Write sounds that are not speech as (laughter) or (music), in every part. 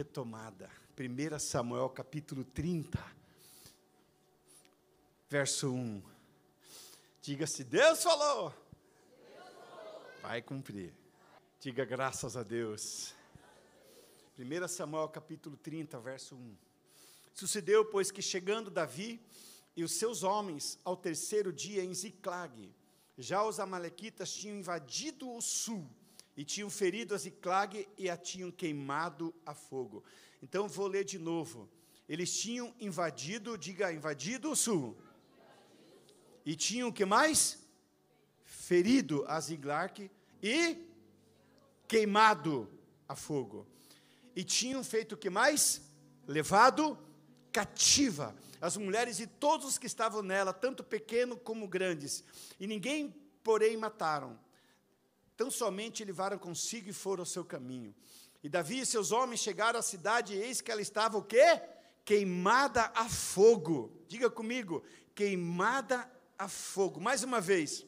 retomada. 1 Samuel capítulo 30, verso 1. Diga-se, Deus falou. Vai cumprir. Diga graças a Deus. 1 Samuel capítulo 30, verso 1. Sucedeu, pois, que chegando Davi e os seus homens ao terceiro dia em Ziclag, já os amalequitas tinham invadido o sul e tinham ferido a Ziclag e a tinham queimado a fogo. Então vou ler de novo. Eles tinham invadido, diga, invadido o sul. E tinham o que mais? Ferido a Ziglarque e queimado a fogo. E tinham feito o que mais? Levado cativa as mulheres e todos os que estavam nela, tanto pequenos como grandes. E ninguém, porém, mataram. Tão somente levaram consigo e foram ao seu caminho. E Davi e seus homens chegaram à cidade, e eis que ela estava o quê? Queimada a fogo. Diga comigo, queimada a fogo. Mais uma vez.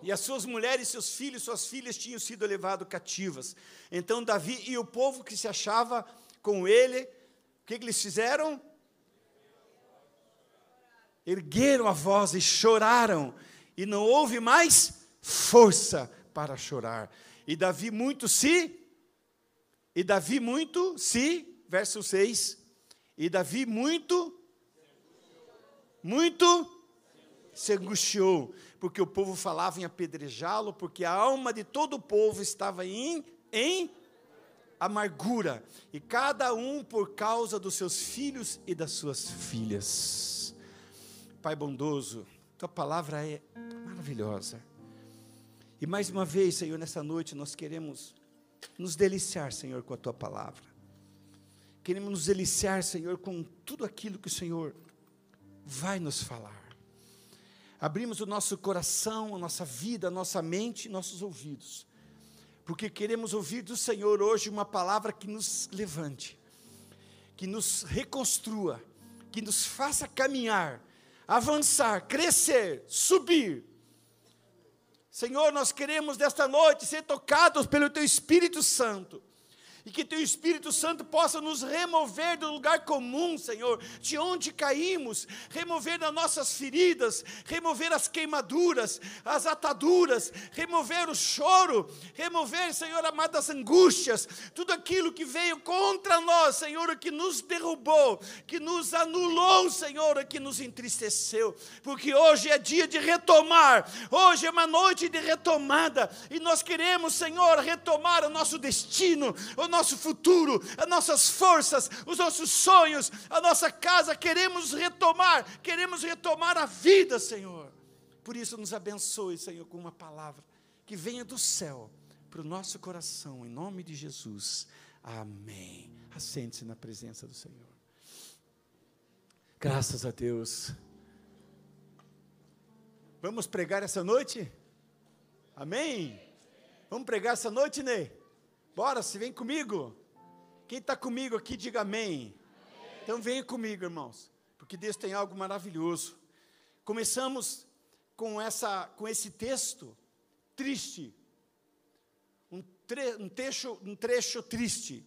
E as suas mulheres, seus filhos, suas filhas tinham sido levados cativas. Então Davi e o povo que se achava com ele, o que, que eles fizeram? Ergueram a voz e choraram, e não houve mais força para chorar. E Davi muito se, e Davi muito se, verso 6, e Davi muito, muito se angustiou, porque o povo falava em apedrejá-lo, porque a alma de todo o povo estava em, em amargura, e cada um por causa dos seus filhos e das suas filhas. Pai bondoso, tua palavra é maravilhosa. E mais uma vez, Senhor, nessa noite nós queremos nos deliciar, Senhor, com a tua palavra. Queremos nos deliciar, Senhor, com tudo aquilo que o Senhor vai nos falar. Abrimos o nosso coração, a nossa vida, a nossa mente e nossos ouvidos, porque queremos ouvir do Senhor hoje uma palavra que nos levante, que nos reconstrua, que nos faça caminhar, avançar, crescer, subir Senhor, nós queremos desta noite ser tocados pelo Teu Espírito Santo e que teu Espírito Santo possa nos remover do lugar comum, Senhor, de onde caímos, remover das nossas feridas, remover as queimaduras, as ataduras, remover o choro, remover, Senhor amado, as angústias, tudo aquilo que veio contra nós, Senhor, que nos derrubou, que nos anulou, Senhor, que nos entristeceu, porque hoje é dia de retomar, hoje é uma noite de retomada, e nós queremos, Senhor, retomar o nosso destino, o nosso futuro, as nossas forças, os nossos sonhos, a nossa casa, queremos retomar, queremos retomar a vida, Senhor. Por isso, nos abençoe, Senhor, com uma palavra que venha do céu para o nosso coração, em nome de Jesus. Amém. Assente-se na presença do Senhor. Graças a Deus. Vamos pregar essa noite? Amém? Vamos pregar essa noite, Ney? Bora, se vem comigo. Quem está comigo aqui, diga amém. amém. Então venha comigo, irmãos, porque Deus tem algo maravilhoso. Começamos com, essa, com esse texto triste, um, tre, um, trecho, um trecho triste.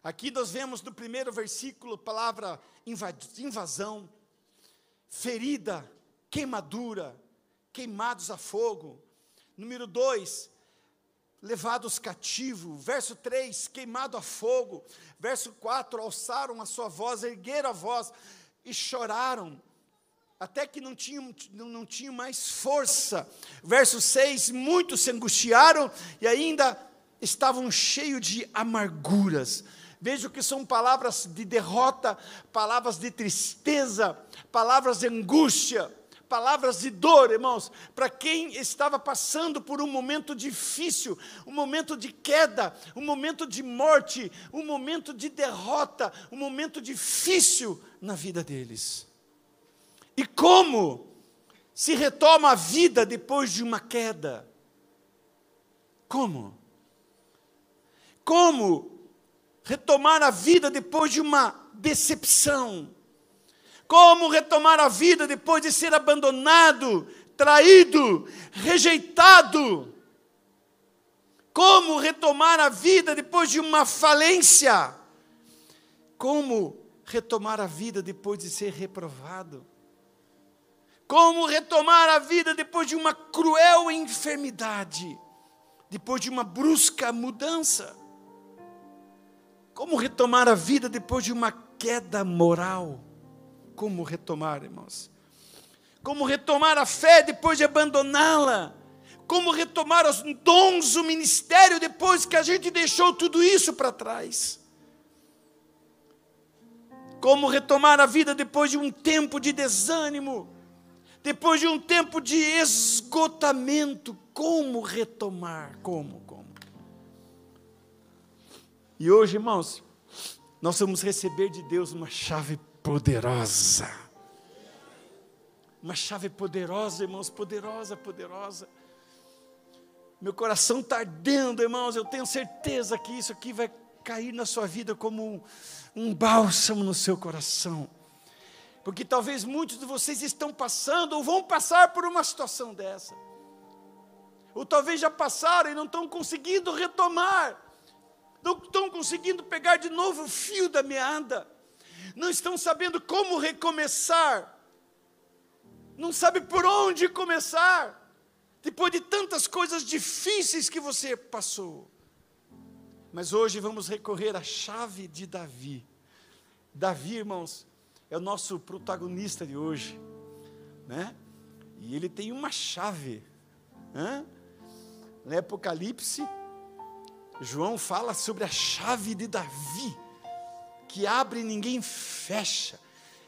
Aqui nós vemos no primeiro versículo palavra invasão, ferida, queimadura, queimados a fogo. Número dois, levados cativos. Verso 3, queimado a fogo. Verso 4, alçaram a sua voz, ergueram a voz e choraram, até que não tinham, não tinham mais força. Verso 6, muitos se angustiaram e ainda estavam cheios de amarguras. Vejo que são palavras de derrota, palavras de tristeza, palavras de angústia palavras de dor, irmãos, para quem estava passando por um momento difícil, um momento de queda, um momento de morte, um momento de derrota, um momento difícil na vida deles. E como se retoma a vida depois de uma queda? Como? Como retomar a vida depois de uma decepção? Como retomar a vida depois de ser abandonado, traído, rejeitado? Como retomar a vida depois de uma falência? Como retomar a vida depois de ser reprovado? Como retomar a vida depois de uma cruel enfermidade? Depois de uma brusca mudança? Como retomar a vida depois de uma queda moral? Como retomar, irmãos? Como retomar a fé depois de abandoná-la? Como retomar os dons, o ministério depois que a gente deixou tudo isso para trás? Como retomar a vida depois de um tempo de desânimo? Depois de um tempo de esgotamento? Como retomar? Como? E hoje, irmãos, nós vamos receber de Deus uma chave poderosa. Uma chave poderosa, irmãos, poderosa, poderosa. Meu coração está ardendo, irmãos. Eu tenho certeza que isso aqui vai cair na sua vida como um, bálsamo no seu coração. Porque talvez muitos de vocês estão passando ou vão passar por uma situação dessa. Ou talvez já passaram e não estão conseguindo retomar não estão conseguindo pegar de novo o fio da meada, não estão sabendo como recomeçar, não sabe por onde começar, depois de tantas coisas difíceis que você passou. Mas hoje vamos recorrer à chave de Davi. Davi, irmãos, é o nosso protagonista de hoje, né? E ele tem uma chave, né? No Apocalipse, João fala sobre a chave de Davi, que abre e ninguém fecha.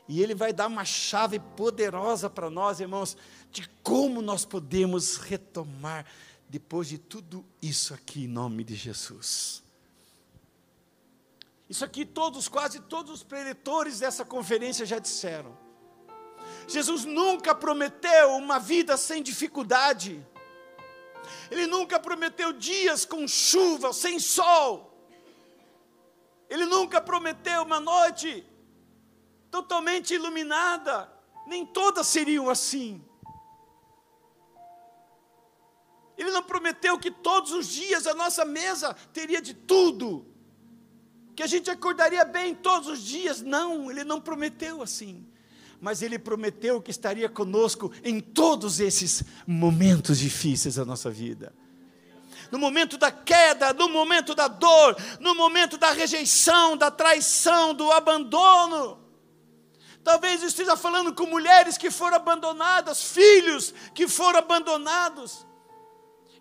E ele vai dar uma chave poderosa para nós, irmãos, de como nós podemos retomar depois de tudo isso aqui, em nome de Jesus. Isso aqui todos, quase todos os preletores dessa conferência já disseram. Jesus nunca prometeu uma vida sem dificuldade. Ele nunca prometeu dias com chuva, sem sol. Ele nunca prometeu uma noite totalmente iluminada. Nem todas seriam assim. Ele não prometeu que todos os dias a nossa mesa teria de tudo. Que a gente acordaria bem todos os dias. Não, ele não prometeu assim mas Ele prometeu que estaria conosco em todos esses momentos difíceis da nossa vida. No momento da queda, no momento da dor, no momento da rejeição, da traição, do abandono. Talvez esteja falando com mulheres que foram abandonadas, filhos que foram abandonados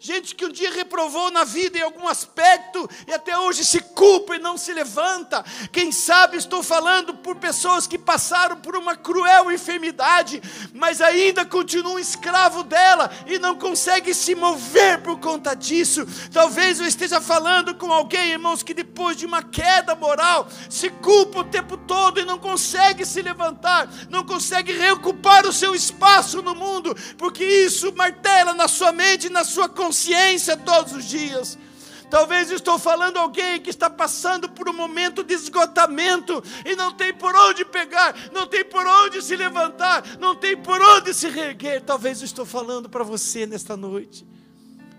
gente que um dia reprovou na vida em algum aspecto e até hoje se culpa e não se levanta. Quem sabe estou falando por pessoas que passaram por uma cruel enfermidade, mas ainda continuam escravo dela e não consegue se mover por conta disso. Talvez eu esteja falando com alguém, irmãos, que depois de uma queda moral se culpa o tempo todo e não consegue se levantar, não consegue reocupar o seu espaço no mundo, porque isso martela na sua mente, na sua consciência consciência todos os dias. Talvez estou falando alguém que está passando por um momento de esgotamento e não tem por onde pegar, não tem por onde se levantar, não tem por onde se reerguer. Talvez estou falando para você nesta noite.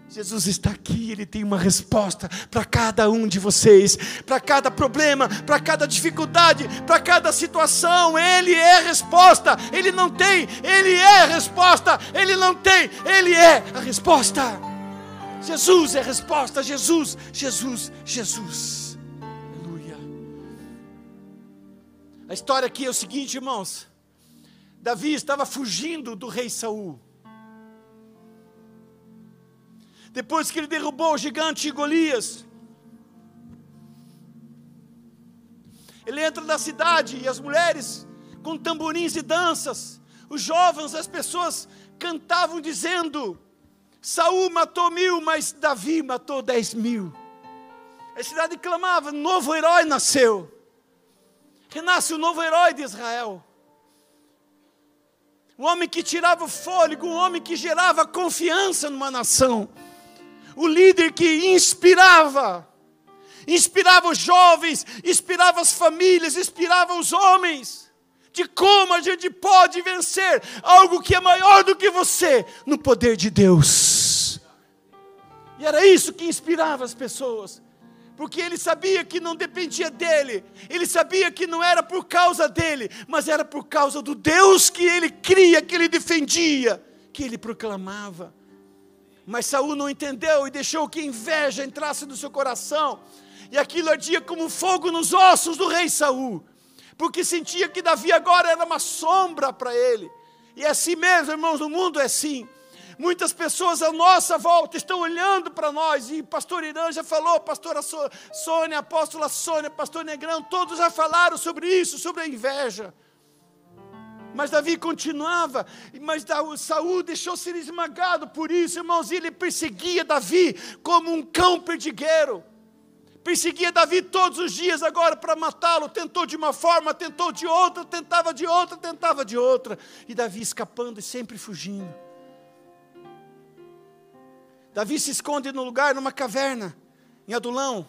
Jesus está aqui, Ele tem uma resposta para cada um de vocês, para cada problema, para cada dificuldade, para cada situação. Ele é a resposta. Ele não tem, Ele é a resposta. Ele não tem, Ele é a resposta. Jesus é a resposta, Jesus, Jesus, Jesus. Aleluia. A história aqui é o seguinte, irmãos. Davi estava fugindo do rei Saul. Depois que ele derrubou o gigante Golias, ele entra na cidade e as mulheres com tamborins e danças, os jovens, as pessoas cantavam dizendo: Saul matou mil, mas Davi matou dez mil. A cidade clamava: novo herói nasceu. Renasce o novo herói de Israel. Um homem que tirava o fôlego, um homem que gerava confiança numa nação. O líder que inspirava, inspirava os jovens, inspirava as famílias, inspirava os homens de como a gente pode vencer algo que é maior do que você no poder de Deus. E era isso que inspirava as pessoas. Porque ele sabia que não dependia dele, ele sabia que não era por causa dele, mas era por causa do Deus que ele cria, que ele defendia, que ele proclamava. Mas Saul não entendeu e deixou que inveja entrasse no seu coração. E aquilo ardia como fogo nos ossos do rei Saul, porque sentia que Davi agora era uma sombra para ele. E é assim mesmo, irmãos, no mundo é assim. Muitas pessoas à nossa volta estão olhando para nós, e pastor Irã já falou, pastora Sônia, apóstola Sônia, pastor Negrão, todos já falaram sobre isso, sobre a inveja. Mas Davi continuava, mas Saul deixou ser esmagado por isso, irmãos, e ele perseguia Davi como um cão perdigueiro. Perseguia Davi todos os dias agora para matá-lo. Tentou de uma forma, tentou de outra, tentava de outra, tentava de outra. E Davi escapando e sempre fugindo. Davi se esconde no lugar, numa caverna, em Adulão.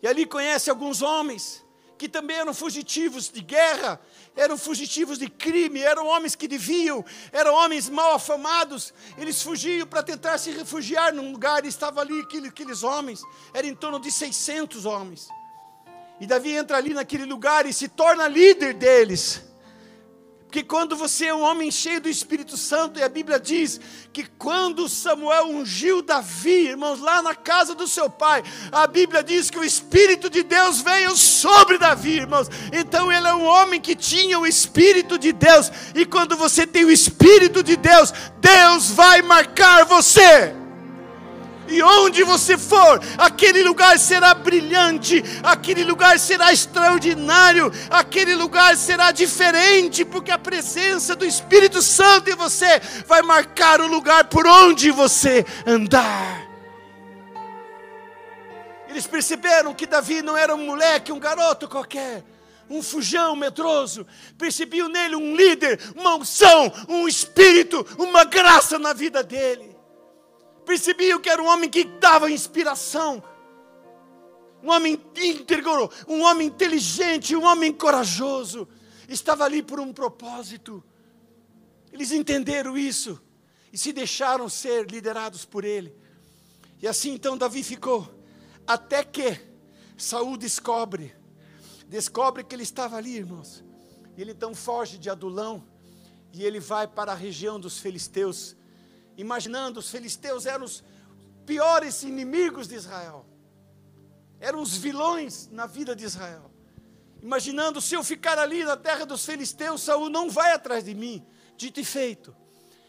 E ali conhece alguns homens que também eram fugitivos de guerra, eram fugitivos de crime, eram homens que deviam, eram homens mal afamados. Eles fugiam para tentar se refugiar num lugar, e estava ali aqueles, homens, era em torno de 600 homens. E Davi entra ali naquele lugar e se torna líder deles. Porque quando você é um homem cheio do Espírito Santo, e a Bíblia diz que quando Samuel ungiu Davi, irmãos, lá na casa do seu pai, a Bíblia diz que o Espírito de Deus veio sobre Davi, irmãos. Então ele é um homem que tinha o Espírito de Deus, e quando você tem o Espírito de Deus, Deus vai marcar você. E onde você for, aquele lugar será brilhante, aquele lugar será extraordinário, aquele lugar será diferente, porque a presença do Espírito Santo em você vai marcar o lugar por onde você andar. Eles perceberam que Davi não era um moleque, um garoto qualquer, um fujão medroso, percebiam nele um líder, uma unção, um espírito, uma graça na vida dele percebiam que era um homem que dava inspiração, um homem íntegro, um homem inteligente, um homem corajoso, estava ali por um propósito. Eles entenderam isso e se deixaram ser liderados por ele. E assim então Davi ficou, até que Saul descobre, descobre que ele estava ali, irmãos. E ele então foge de Adulão e ele vai para a região dos filisteus imaginando os filisteus eram os piores inimigos de Israel, eram os vilões na vida de Israel. Imaginando, se eu ficar ali na terra dos filisteus, Saul não vai atrás de mim. Dito e feito.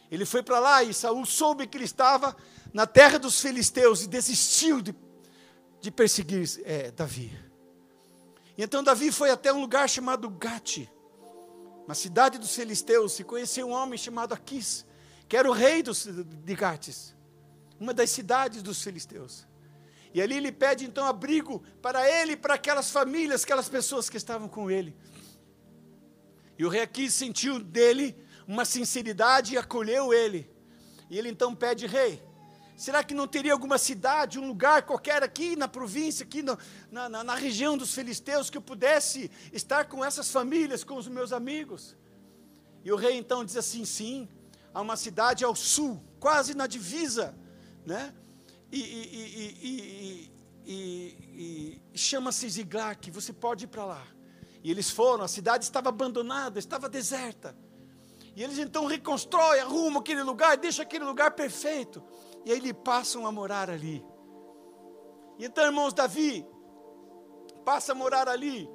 Ele foi para lá e Saul soube que ele estava na terra dos filisteus e desistiu de, de perseguir é, Davi. E então Davi foi até um lugar chamado Gate, uma cidade dos filisteus, e conheceu um homem chamado Aquis, que era o rei dos, de Gates, uma das cidades dos filisteus. E ali ele pede então abrigo para ele e para aquelas famílias, aquelas pessoas que estavam com ele. E o rei aqui sentiu dele uma sinceridade e acolheu ele. E ele então pede, rei, será que não teria alguma cidade, um lugar qualquer aqui na província, aqui no, na, na, na região dos filisteus, que eu pudesse estar com essas famílias, com os meus amigos? E o rei então diz assim: sim, a uma cidade ao sul, quase na divisa, né? E, e, e, e chama-se Ziglac, você pode ir para lá. E eles foram, a cidade estava abandonada, estava deserta. E eles então reconstroem, arrumam aquele lugar, deixam aquele lugar perfeito. E aí eles passam a morar ali. E então, irmãos, Davi passa a morar ali.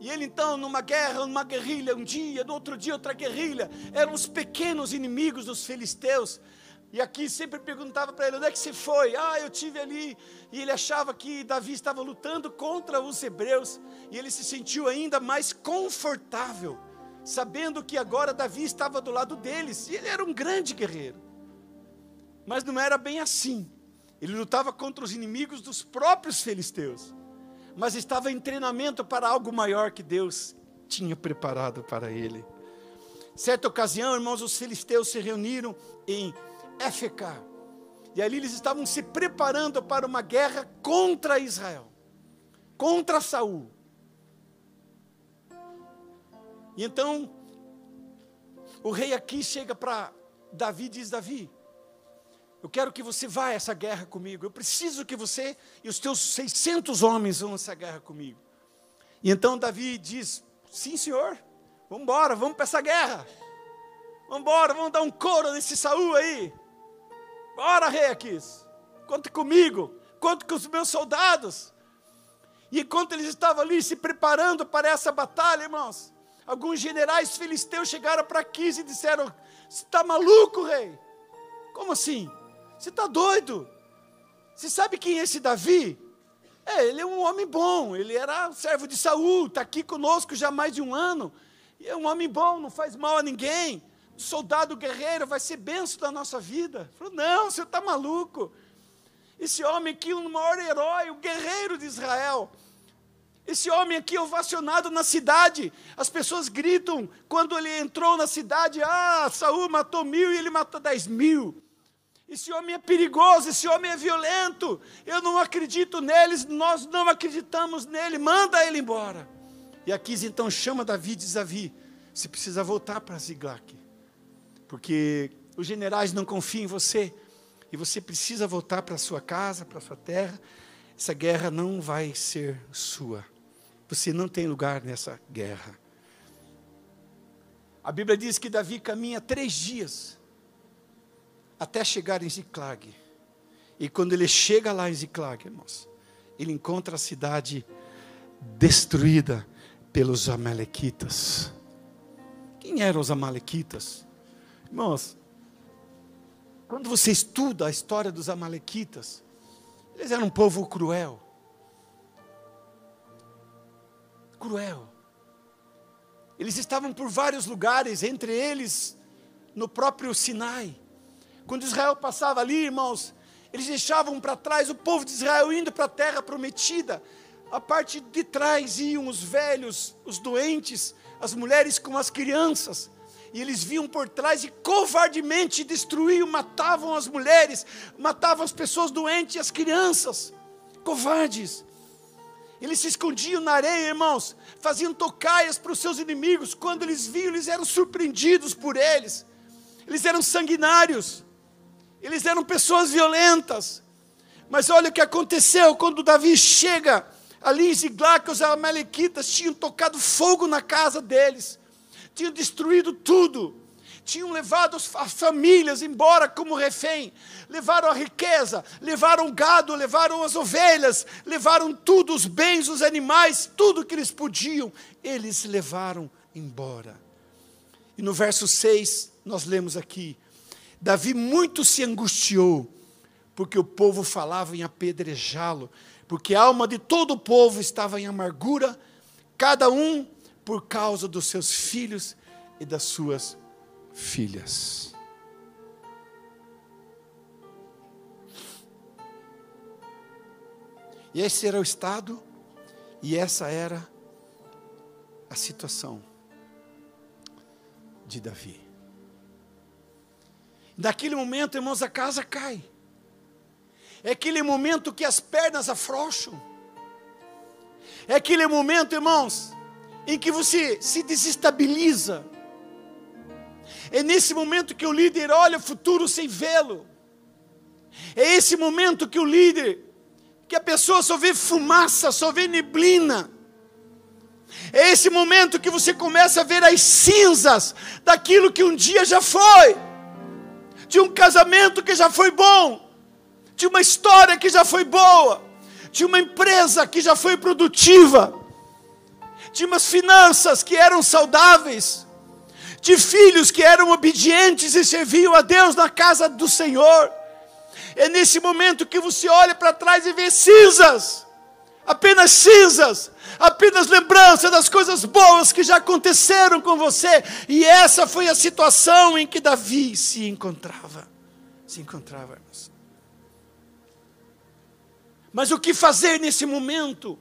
E ele então, numa guerra, numa guerrilha, um dia, no outro dia, outra guerrilha, eram os pequenos inimigos dos filisteus. E aqui sempre perguntava para ele: onde é que você foi? Ah, eu tive ali. E ele achava que Davi estava lutando contra os hebreus. E ele se sentiu ainda mais confortável, sabendo que agora Davi estava do lado deles. E ele era um grande guerreiro. Mas não era bem assim. Ele lutava contra os inimigos dos próprios filisteus mas estava em treinamento para algo maior que Deus tinha preparado para ele. Certa ocasião, irmãos, os filisteus se reuniram em Éfeca, e ali eles estavam se preparando para uma guerra contra Israel, contra Saul. E então, o rei aqui chega para Davi e diz: Davi, Eu quero que você vá a essa guerra comigo. Eu preciso que você e os teus 600 homens vão a essa guerra comigo. E então Davi diz: Sim, senhor, vamos embora, vamos para essa guerra. Vamos embora, vamos dar um couro nesse Saul aí. Bora, rei Aquis. Conta comigo, conta com os meus soldados. E enquanto eles estavam ali se preparando para essa batalha, irmãos, alguns generais filisteus chegaram para Aquis e disseram: está maluco, rei? Como assim? Você está doido? Você sabe quem é esse Davi? É, ele é um homem bom, ele era servo de Saul, está aqui conosco já há mais de um ano. E é um homem bom, não faz mal a ninguém. soldado guerreiro vai ser benção da nossa vida. Falou, não, você está maluco. Esse homem aqui é o maior herói, o guerreiro de Israel. Esse homem aqui ovacionado na cidade. As pessoas gritam quando ele entrou na cidade: Ah, Saul matou mil e ele matou dez mil. Esse homem é perigoso, esse homem é violento. Eu não acredito neles, nós não acreditamos nele. Manda ele embora. E Aquis então chama Davi e diz: Davi, você precisa voltar para Ziglac, porque os generais não confiam em você e você precisa voltar para sua casa, para sua terra. Essa guerra não vai ser sua. Você não tem lugar nessa guerra. A Bíblia diz que Davi caminha três dias até chegar em Ziclag. E quando ele chega lá em Ziclag, irmãos, ele encontra a cidade destruída pelos amalequitas. Quem eram os amalequitas? Irmãos, quando você estuda a história dos amalequitas, eles eram um povo cruel. Cruel. Eles estavam por vários lugares, entre eles no próprio Sinai. Quando Israel passava ali, irmãos, eles deixavam para trás o povo de Israel indo para a terra prometida. A parte de trás iam os velhos, os doentes, as mulheres com as crianças. E eles vinham por trás e covardemente destruíam, matavam as mulheres, matavam as pessoas doentes e as crianças. Covardes. Eles se escondiam na areia, irmãos, faziam tocaias para os seus inimigos. Quando eles viam, eles eram surpreendidos por eles. Eles eram sanguinários. Eles eram pessoas violentas. Mas olha o que aconteceu quando Davi chega ali em Ziglag, os amalequitas tinham tocado fogo na casa deles, tinham destruído tudo, tinham levado as famílias embora como refém, levaram a riqueza, levaram o gado, levaram as ovelhas, levaram tudo, os bens, os animais, tudo que eles podiam, eles levaram embora. E no verso 6, nós lemos aqui: Davi muito se angustiou, porque o povo falava em apedrejá-lo, porque a alma de todo o povo estava em amargura, cada um por causa dos seus filhos e das suas filhas. E esse era o estado, e essa era a situação de Davi. Naquele momento, irmãos, a casa cai. É aquele momento que as pernas afrouxam. É aquele momento, irmãos, em que você se desestabiliza. É nesse momento que o líder olha o futuro sem vê-lo. É esse momento que o líder, que a pessoa só vê fumaça, só vê neblina. É esse momento que você começa a ver as cinzas daquilo que um dia já foi de um casamento que já foi bom, de uma história que já foi boa, de uma empresa que já foi produtiva, de umas finanças que eram saudáveis, de filhos que eram obedientes e serviam a Deus na casa do Senhor. É nesse momento que você olha para trás e vê cinzas, apenas cinzas, apenas lembrança das coisas boas que já aconteceram com você. E essa foi a situação em que Davi se encontrava. Se encontrava. Mas o que fazer nesse momento?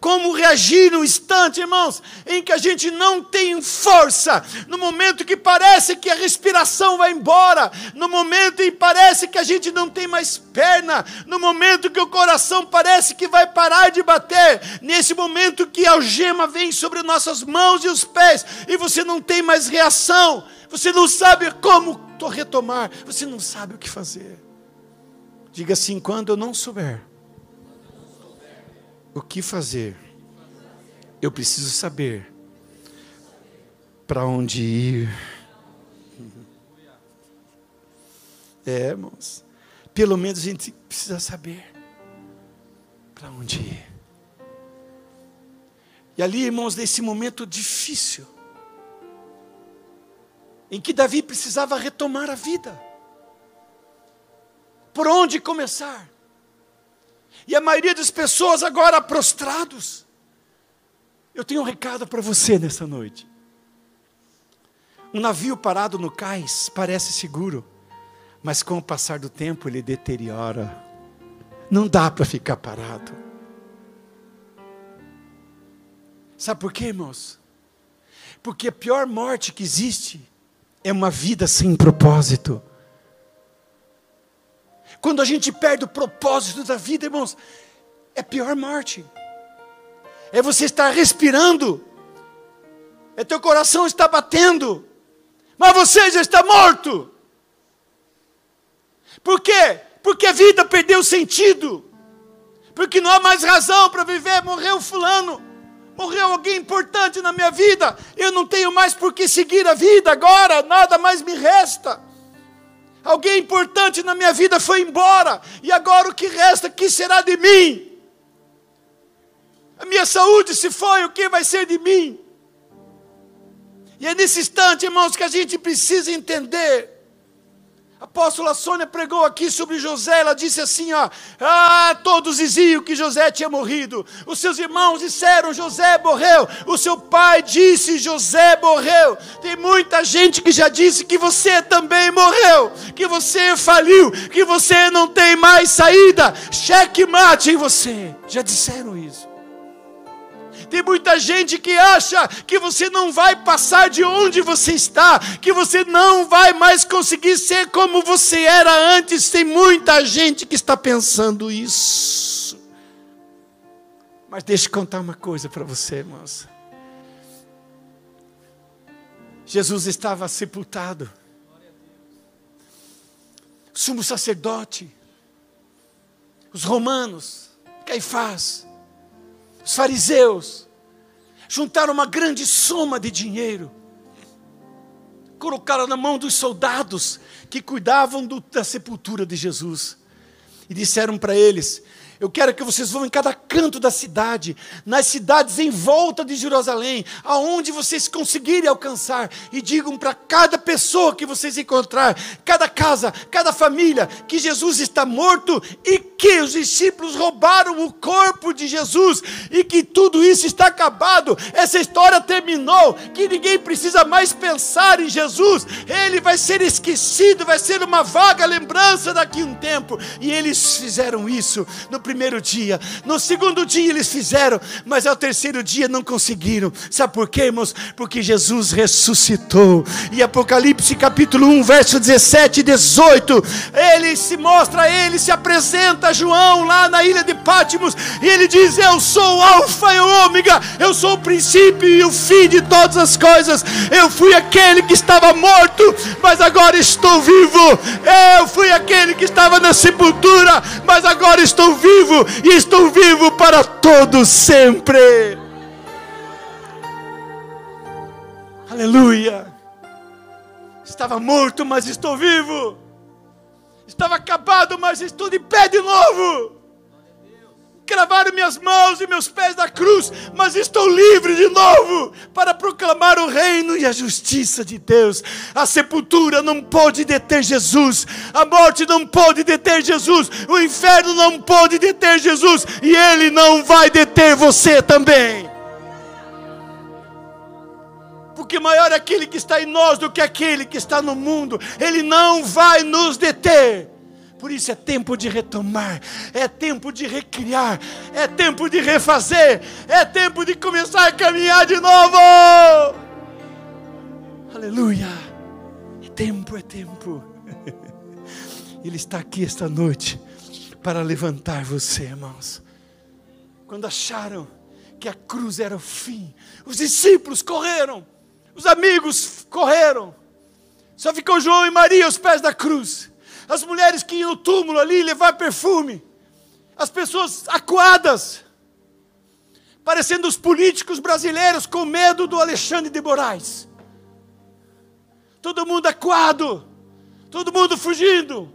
Como reagir no instante, irmãos, em que a gente não tem força, no momento que parece que a respiração vai embora, no momento em que parece que a gente não tem mais perna, no momento que o coração parece que vai parar de bater, nesse momento que a algema vem sobre nossas mãos e os pés, e você não tem mais reação, você não sabe como retomar, você não sabe o que fazer. Diga assim: quando eu não souber o que fazer, eu preciso saber para onde ir. (laughs) É, irmãos. Pelo menos a gente precisa saber para onde ir. E ali, irmãos, nesse momento difícil, em que Davi precisava retomar a vida. Por onde começar? E a maioria das pessoas agora prostrados. Eu tenho um recado para você nessa noite. Um navio parado no cais parece seguro, mas com o passar do tempo ele deteriora. Não dá para ficar parado. Sabe por quê, irmãos? Porque a pior morte que existe é uma vida sem propósito. Quando a gente perde o propósito da vida, irmãos, é pior morte. É você estar respirando, é teu coração está batendo, mas você já está morto. Por quê? Porque a vida perdeu sentido. Porque não há mais razão para viver, morreu fulano morreu alguém importante na minha vida, eu não tenho mais por que seguir a vida agora, nada mais me resta. Alguém importante na minha vida foi embora, e agora o que resta, que será de mim? A minha saúde se foi, o que vai ser de mim? E é nesse instante, irmãos, que a gente precisa entender a apóstola Sônia pregou aqui sobre José, ela disse assim: ó, ah, todos diziam que José tinha morrido, os seus irmãos disseram: José morreu, o seu pai disse: José morreu. Tem muita gente que já disse que você também morreu, que você faliu, que você não tem mais saída, cheque mate em você. Já disseram isso. Tem muita gente que acha que você não vai passar de onde você está, que você não vai mais conseguir ser como você era antes. Tem muita gente que está pensando isso. Mas deixe eu contar uma coisa para você, irmãos. Jesus estava sepultado. O sumo sacerdote, os romanos, Caifás, os fariseus juntaram uma grande soma de dinheiro, colocaram na mão dos soldados que cuidavam do, da sepultura de Jesus e disseram para eles: eu quero que vocês vão em cada canto da cidade, nas cidades em volta de Jerusalém, aonde vocês conseguirem alcançar, e digam para cada pessoa que vocês encontrar, cada casa, cada família, que Jesus está morto e que os discípulos roubaram o corpo de Jesus e que tudo isso está acabado, essa história terminou, que ninguém precisa mais pensar em Jesus, ele vai ser esquecido, vai ser uma vaga lembrança daqui a um tempo, e eles fizeram isso. No primeiro dia, no segundo dia eles fizeram, mas ao terceiro dia não conseguiram. Sabe por quê, irmãos? Porque Jesus ressuscitou. E Apocalipse capítulo 1, verso 17 e 18, ele se mostra, ele se apresenta a João lá na ilha de Pátimos, e ele diz: Eu sou o Alfa e o Ômega, eu sou o princípio e o fim de todas as coisas. Eu fui aquele que estava morto, mas agora estou vivo. Eu fui aquele que estava na sepultura, mas agora estou vivo vivo e estou vivo para todo sempre. Aleluia. Estava morto, mas estou vivo. Estava acabado, mas estou de pé de novo cravaram minhas mãos e meus pés na cruz, mas estou livre de novo para proclamar o reino e a justiça de Deus. A sepultura não pode deter Jesus, a morte não pode deter Jesus, o inferno não pode deter Jesus, e ele não vai deter você também. Porque maior é aquele que está em nós do que aquele que está no mundo, ele não vai nos deter. Por isso é tempo de retomar, é tempo de recriar, é tempo de refazer, é tempo de começar a caminhar de novo. Aleluia! É tempo, é tempo. (laughs) Ele está aqui esta noite para levantar você, irmãos. Quando acharam que a cruz era o fim, os discípulos correram, os amigos correram, só ficou João e Maria aos pés da cruz. As mulheres que iam no túmulo ali levar perfume, as pessoas acuadas, parecendo os políticos brasileiros com medo do Alexandre de Moraes. Todo mundo acuado, todo mundo fugindo.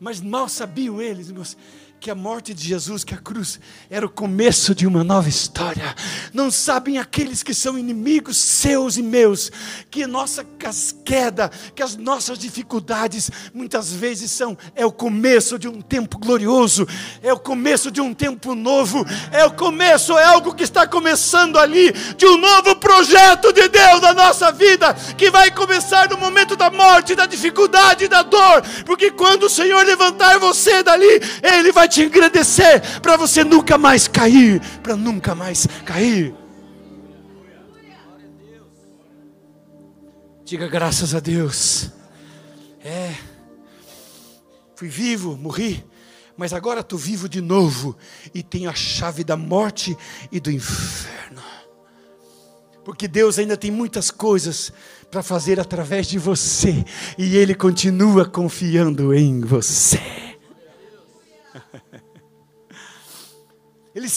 Mas mal sabiam eles, irmãos, que a morte de Jesus, que a cruz, era o começo de uma nova história. Não sabem aqueles que são inimigos seus e meus, que nossa queda, que as nossas dificuldades, muitas vezes são, é o começo de um tempo glorioso, é o começo de um tempo novo, é o começo, é algo que está começando ali, de um novo projeto de Deus na nossa vida, que vai começar no momento da morte, da dificuldade, da dor, porque quando o Senhor levantar você dali, Ele vai te engrandecer para você nunca mais cair, para nunca mais cair. Diga graças a Deus. É. Fui vivo, morri, mas agora estou vivo de novo e tenho a chave da morte e do inferno. Porque Deus ainda tem muitas coisas para fazer através de você e Ele continua confiando em você.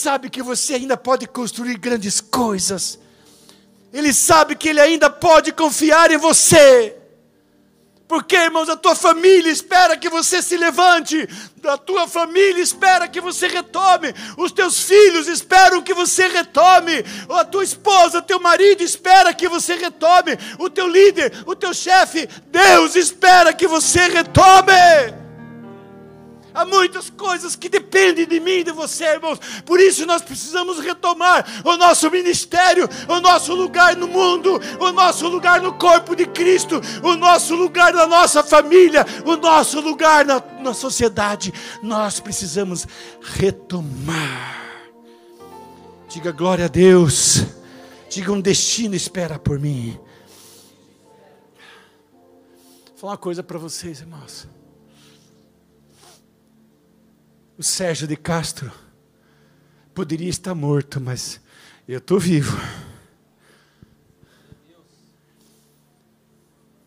Sabe que você ainda pode construir grandes coisas. Ele sabe que Ele ainda pode confiar em você. Porque, irmãos, a tua família espera que você se levante, a tua família espera que você retome, os teus filhos esperam que você retome, a tua esposa, teu marido espera que você retome, o teu líder, o teu chefe, Deus espera que você retome. Há muitas coisas que dependem de mim e de você, irmãos. Por isso nós precisamos retomar o nosso ministério, o nosso lugar no mundo, o nosso lugar no corpo de Cristo, o nosso lugar na nossa família, o nosso lugar na, na sociedade. Nós precisamos retomar. Diga glória a Deus. Diga um destino espera por mim. Vou falar uma coisa para vocês, irmãos. O Sérgio de Castro poderia estar morto, mas eu estou vivo.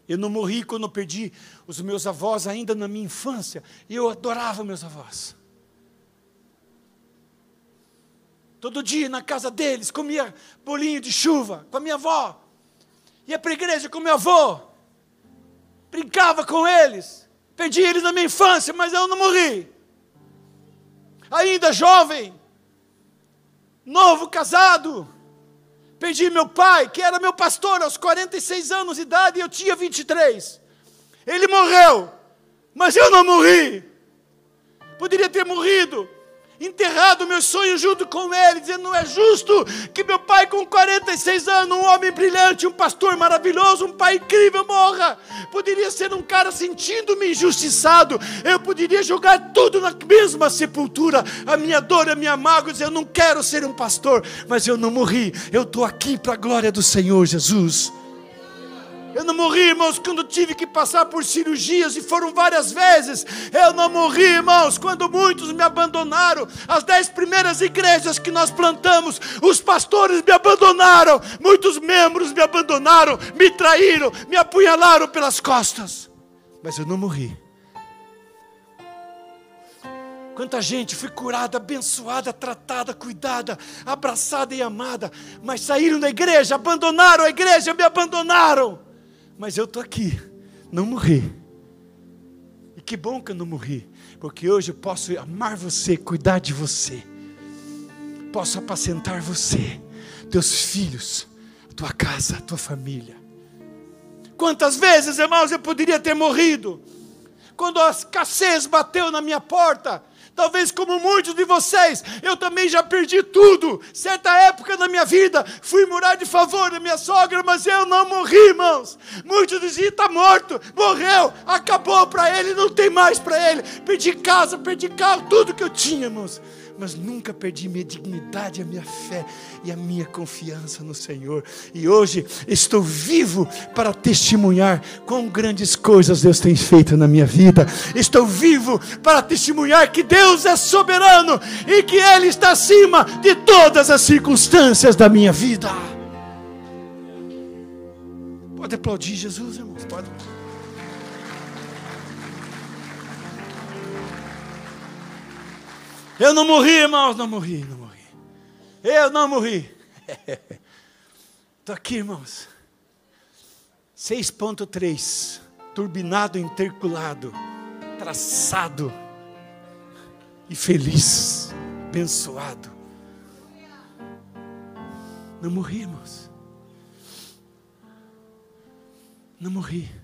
Eu não morri quando eu perdi os meus avós ainda na minha infância. Eu adorava meus avós. Todo dia na casa deles, comia bolinho de chuva com a minha avó. Ia para a igreja com meu avô. Brincava com eles. Perdi eles na minha infância, mas eu não morri ainda jovem, novo casado. Perdi meu pai, que era meu pastor aos 46 anos de idade, e eu tinha 23. Ele morreu, mas eu não morri. Poderia ter morrido, enterrado meus sonhos junto com ele, dizendo: não é justo que meu pai, com 46 anos, um homem brilhante, um pastor maravilhoso, um pai incrível, morra. Poderia ser um cara sentindo-me injustiçado, eu poderia jogar tudo na mesma sepultura, a minha dor, a minha mágoa, dizer: eu não quero ser um pastor, mas eu não morri, eu estou aqui para a glória do Senhor Jesus. Eu não morri, irmãos, quando tive que passar por cirurgias, e foram várias vezes. Eu não morri, irmãos, quando muitos me abandonaram. As dez primeiras igrejas que nós plantamos, os pastores me abandonaram. Muitos membros me abandonaram, me traíram, me apunhalaram pelas costas. Mas eu não morri. Quanta gente foi curada, abençoada, tratada, cuidada, abraçada e amada, mas saíram da igreja, abandonaram a igreja, me abandonaram. Mas eu estou aqui, não morri. E que bom que eu não morri, porque hoje eu posso amar você, cuidar de você, posso apacentar você, teus filhos, tua casa, tua família. Quantas vezes, irmãos, eu poderia ter morrido, quando a escassez bateu na minha porta, Talvez como muitos de vocês, eu também já perdi tudo. Certa época da minha vida, fui morar de favor da minha sogra, mas eu não morri, irmãos. Muitos diziam: está morto, morreu, acabou para ele, não tem mais para ele. Perdi casa, perdi carro, tudo que eu tinha, irmãos mas nunca perdi minha dignidade, a minha fé e a minha confiança no Senhor. E hoje estou vivo para testemunhar quão grandes coisas Deus tem feito na minha vida. Estou vivo para testemunhar que Deus é soberano e que Ele está acima de todas as circunstâncias da minha vida. Pode aplaudir Jesus, irmãos. Pode. Eu não morri, irmãos, não morri, não morri. Eu não morri. (laughs) Estou aqui, irmãos. 6.3, turbinado, interculado, traçado e feliz, abençoado. Não morri, irmãos. Não morri.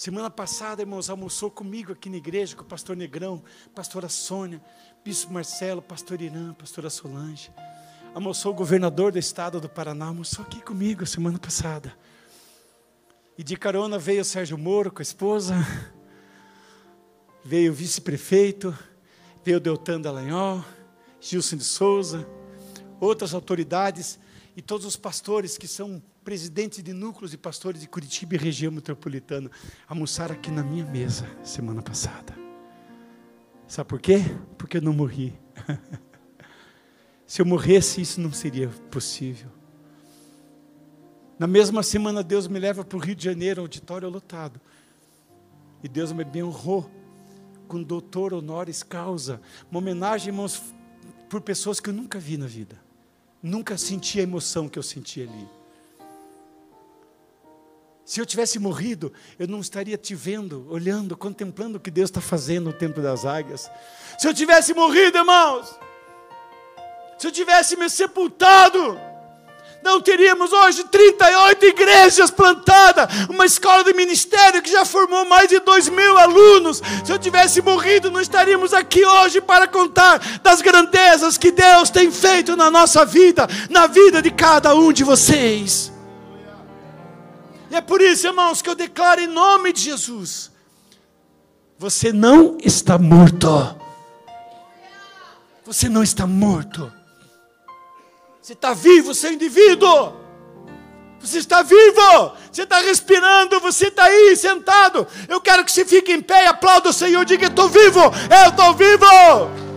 Semana passada, irmãos, almoçou comigo aqui na igreja, com o pastor Negrão, pastora Sônia, bispo Marcelo, pastor Irã, pastora Solange. Almoçou o governador do estado do Paraná, almoçou aqui comigo semana passada. E de carona veio o Sérgio Moro com a esposa, veio o vice-prefeito, veio o Deltan Dallagnol, Gilson de Souza, outras autoridades e todos os pastores que são presidentes de núcleos de pastores de Curitiba e região metropolitana, almoçaram aqui na minha mesa semana passada. Sabe por quê? Porque eu não morri. (laughs) Se eu morresse, isso não seria possível. Na mesma semana, Deus me leva para o Rio de Janeiro, auditório lotado. E Deus me bem honrou com doutor honoris causa. Uma homenagem, irmãos, por pessoas que eu nunca vi na vida. Nunca senti a emoção que eu senti ali. Se eu tivesse morrido, eu não estaria te vendo, olhando, contemplando o que Deus está fazendo no Templo das Águias. Se eu tivesse morrido, irmãos, se eu tivesse me sepultado, não teríamos hoje 38 igrejas plantadas, uma escola de ministério que já formou mais de 2 mil alunos. Se eu tivesse morrido, não estaríamos aqui hoje para contar das grandezas que Deus tem feito na nossa vida, na vida de cada um de vocês. E é por isso, irmãos, que eu declaro em nome de Jesus: você não está morto. Você não está morto. Você está vivo, seu indivíduo. Você está vivo, você está respirando, você está aí sentado. Eu quero que você fique em pé e aplauda o Senhor. Diga: estou vivo, eu estou vivo.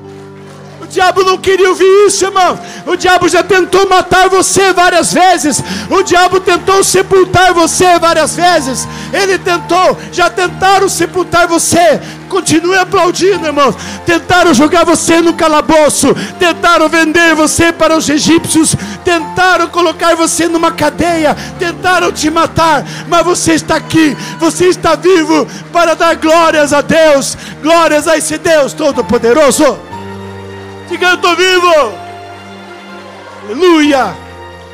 Diabo não queria ouvir isso, irmão. O diabo já tentou matar você várias vezes. O diabo tentou sepultar você várias vezes. Ele tentou, já tentaram sepultar você. Continue aplaudindo, irmãos. Tentaram jogar você no calabouço. Tentaram vender você para os egípcios. Tentaram colocar você numa cadeia. Tentaram te matar. Mas você está aqui. Você está vivo para dar glórias a Deus. Glórias a esse Deus Todo-Poderoso. Diga, eu estou vivo. Aleluia.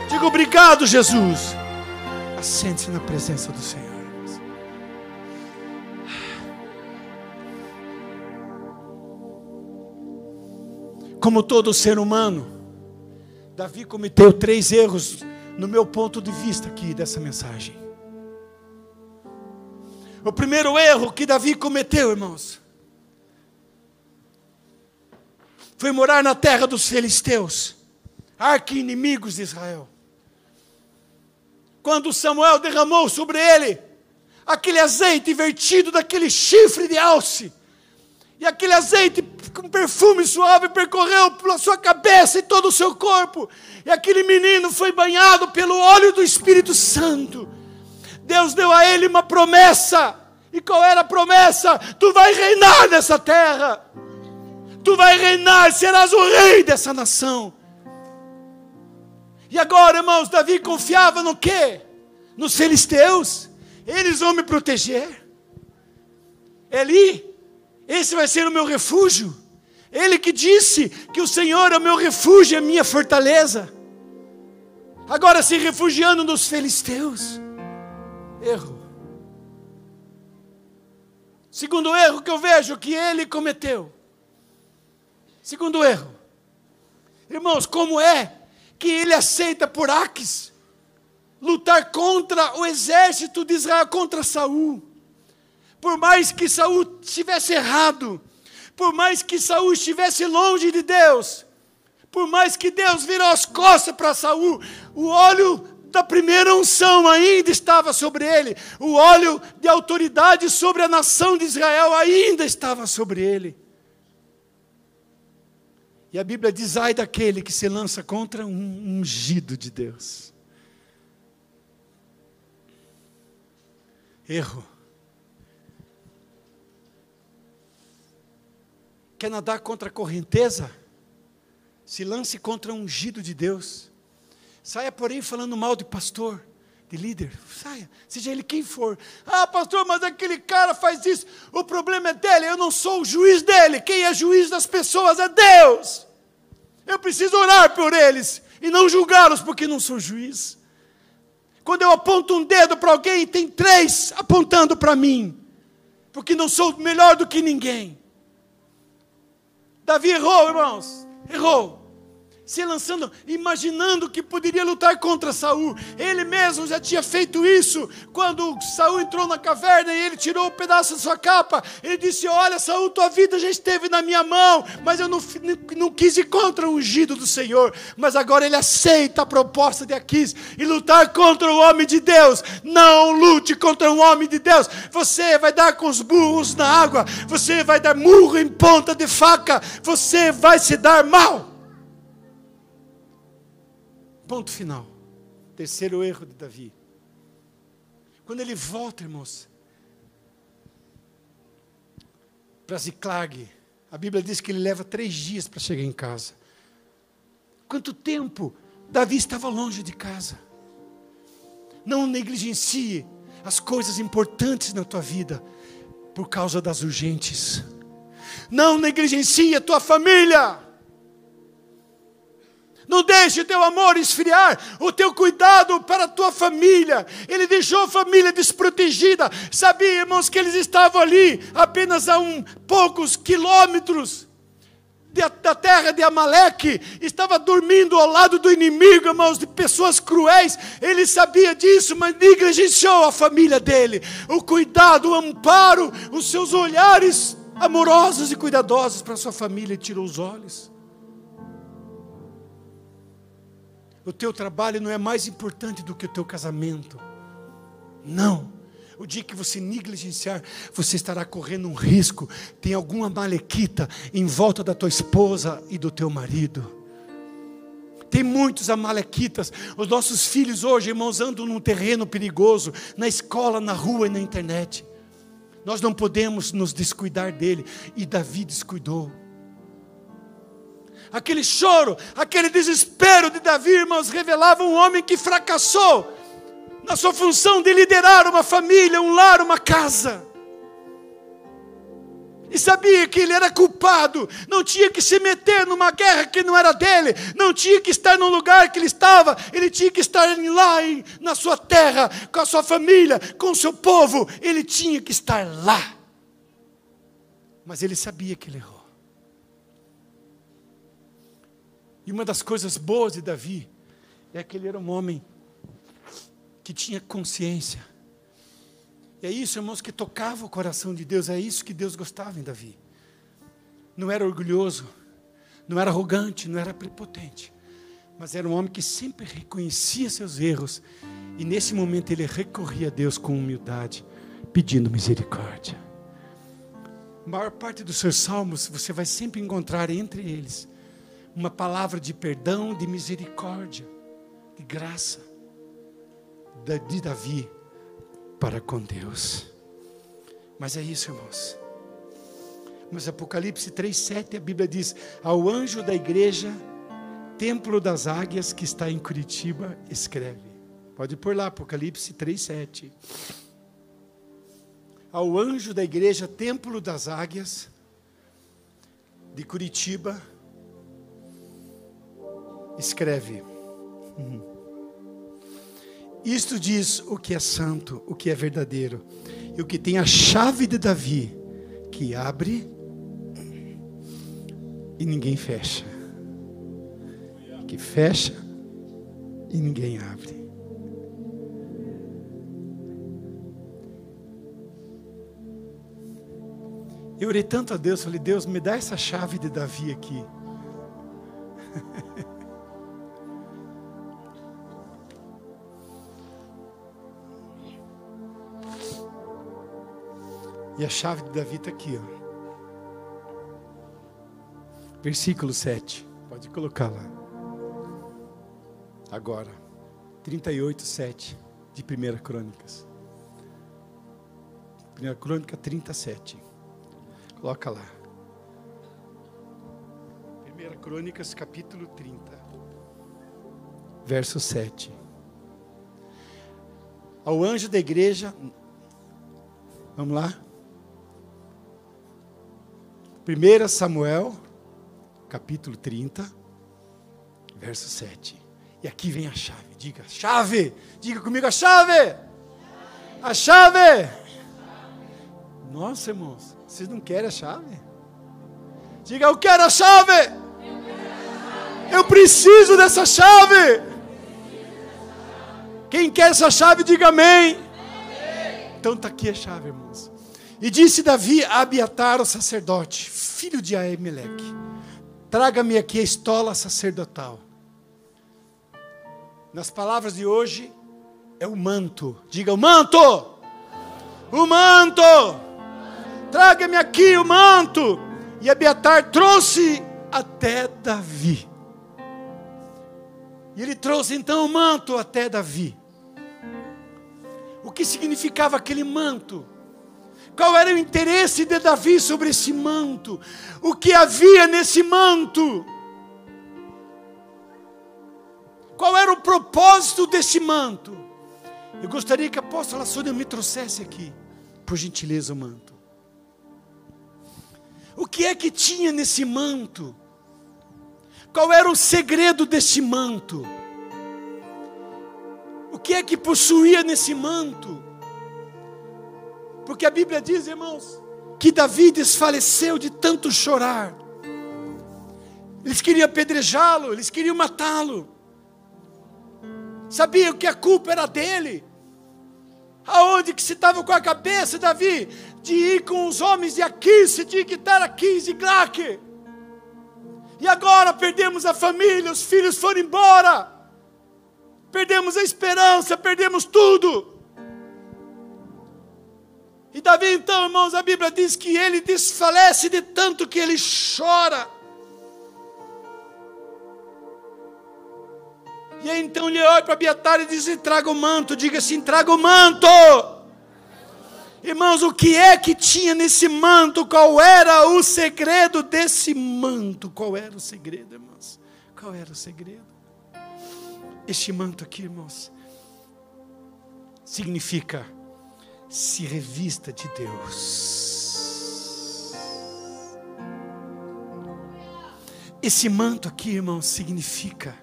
Diga obrigado, Jesus. Assente-se na presença do Senhor. Como todo ser humano, Davi cometeu três erros no meu ponto de vista aqui dessa mensagem. O primeiro erro que Davi cometeu, irmãos, foi morar na terra dos filisteus, arqui-inimigos de Israel. Quando Samuel derramou sobre ele aquele azeite vertido daquele chifre de alce, e aquele azeite com perfume suave percorreu pela sua cabeça e todo o seu corpo, e aquele menino foi banhado pelo óleo do Espírito Santo. Deus deu a ele uma promessa, e qual era a promessa? Tu vai reinar nessa terra tu vai reinar, serás o rei dessa nação. E agora, irmãos, Davi confiava no quê? Nos filisteus. Eles vão me proteger. Eli, esse vai ser o meu refúgio. Ele que disse que o Senhor é o meu refúgio, é a minha fortaleza. Agora se refugiando nos filisteus. Erro. Segundo erro que eu vejo que ele cometeu Segundo erro. Irmãos, como é que ele aceita por Aques lutar contra o exército de Israel, contra Saul? Por mais que Saul estivesse errado, por mais que Saul estivesse longe de Deus, por mais que Deus virou as costas para Saul, o óleo da primeira unção ainda estava sobre ele, o óleo de autoridade sobre a nação de Israel ainda estava sobre ele. E a Bíblia diz: ai daquele que se lança contra um ungido de Deus. Erro. Quer nadar contra a correnteza? Se lance contra um ungido de Deus. Saia, porém, falando mal de pastor, de líder. Saia, seja ele quem for. Ah, pastor, mas aquele cara faz isso. O problema é dele, eu não sou o juiz dele. Quem é juiz das pessoas é Deus. Eu preciso orar por eles e não julgá-los porque não sou juiz. Quando eu aponto um dedo para alguém, tem três apontando para mim, porque não sou melhor do que ninguém. Davi errou, irmãos, errou se lançando, imaginando que poderia lutar contra Saul. Ele mesmo já tinha feito isso quando Saul entrou na caverna e ele tirou um pedaço da sua capa. Ele disse: Olha, Saul, tua vida já esteve na minha mão, mas eu não, não quis ir contra o ungido do Senhor. Mas agora ele aceita a proposta de Aquis e lutar contra o homem de Deus. Não lute contra um homem de Deus. Você vai dar com os burros na água, você vai dar murro em ponta de faca, você vai se dar mal. Ponto final. Terceiro erro de Davi. Quando ele volta, irmãos, para Ziclag, a Bíblia diz que ele leva três dias para chegar em casa. Quanto tempo Davi estava longe de casa? Não negligencie as coisas importantes na tua vida por causa das urgentes. Não negligencie a tua família não deixe o teu amor esfriar, o teu cuidado para a tua família. Ele deixou a família desprotegida. Sabia, irmãos, que eles estavam ali apenas a um poucos quilômetros da terra de Amaleque, estava dormindo ao lado do inimigo, irmãos, de pessoas cruéis. Ele sabia disso, mas negligenciou a família dele. O cuidado, o amparo, os seus olhares amorosos e cuidadosos para sua família, tirou os olhos. O teu trabalho não é mais importante do que o teu casamento. Não. O dia que você negligenciar, você estará correndo um risco. Tem alguma malequita em volta da tua esposa e do teu marido. Tem muitos amalequitas. Os nossos filhos hoje, irmãos, andam num terreno perigoso, na escola, na rua e na internet. Nós não podemos nos descuidar dele. E Davi descuidou aquele choro, aquele desespero de Davi, irmãos, revelava um homem que fracassou na sua função de liderar uma família, um lar, uma casa. E sabia que ele era culpado, não tinha que se meter numa guerra que não era dele, não tinha que estar no lugar que ele estava, ele tinha que estar lá na sua terra, com a sua família, com o seu povo, ele tinha que estar lá. Mas ele sabia que ele errou. E uma das coisas boas de Davi é que ele era um homem que tinha consciência. E é isso, irmãos, que tocava o coração de Deus, é isso que Deus gostava em Davi. Não era orgulhoso, não era arrogante, não era prepotente, mas era um homem que sempre reconhecia seus erros e nesse momento ele recorria a Deus com humildade, pedindo misericórdia. A maior parte dos seus salmos você vai sempre encontrar entre eles uma palavra de perdão, de misericórdia, de graça de Davi para com Deus. Mas é isso, irmãos. Mas Apocalipse 3,7 a Bíblia diz: Ao anjo da igreja, Templo das Águias, que está em Curitiba, escreve. Pode pôr lá, Apocalipse 3,7. Ao anjo da igreja, Templo das Águias, de Curitiba, escreve: Isto diz o que é santo, o que é verdadeiro, e o que tem a chave de Davi, que abre e ninguém fecha, que fecha e ninguém abre. Eu orei tanto a Deus, falei, Deus, me dá essa chave de Davi aqui. (laughs) E a chave de Davi está aqui, ó. Versículo 7. Pode colocar lá. Agora. 38, 7 de 1 Crônicas. 1 Crônica 37. Coloca lá. Crônicas, capítulo 30, verso 7. Ao anjo da igreja, vamos lá? 1 Samuel, capítulo 30, verso 7. E aqui vem a chave. Diga, chave! Diga comigo a chave! A chave! Nossa, irmãos, vocês não querem a chave? Diga, eu quero a chave! Eu preciso dessa chave! Quem quer essa chave, diga amém. Então está aqui a chave, irmãos. E disse Davi a Abiatar, o sacerdote: filho de Aimeleque, traga-me aqui a estola sacerdotal. Nas palavras de hoje, é o manto. Diga o manto! O manto! Traga-me aqui o manto. E Abiatar trouxe até Davi. E ele trouxe então o manto até Davi. O que significava aquele manto? Qual era o interesse de Davi sobre esse manto? O que havia nesse manto? Qual era o propósito desse manto? Eu gostaria que a apóstola Sônia me trouxesse aqui, por gentileza, o manto. O que é que tinha nesse manto? Qual era o segredo desse manto? O que é que possuía nesse manto? Porque a Bíblia diz, irmãos, que Davi desfaleceu de tanto chorar. Eles queriam apedrejá-lo, eles queriam matá-lo. Sabiam que a culpa era dele. Aonde que se estava com a cabeça, Davi? De ir com os homens de Aquis, de quitar Aquis e Glaque. E agora perdemos a família, os filhos foram embora. Perdemos a esperança, perdemos tudo. E Davi, então, irmãos, a Bíblia diz que ele desfalece de tanto que ele chora. E aí então ele olha para Abiatar e diz: traga o manto, diga assim: traga o manto. Irmãos, o que é que tinha nesse manto? Qual era o segredo desse manto? Qual era o segredo, irmãos? Qual era o segredo? Este manto aqui, irmãos, significa se revista de Deus. Esse manto aqui, irmão, significa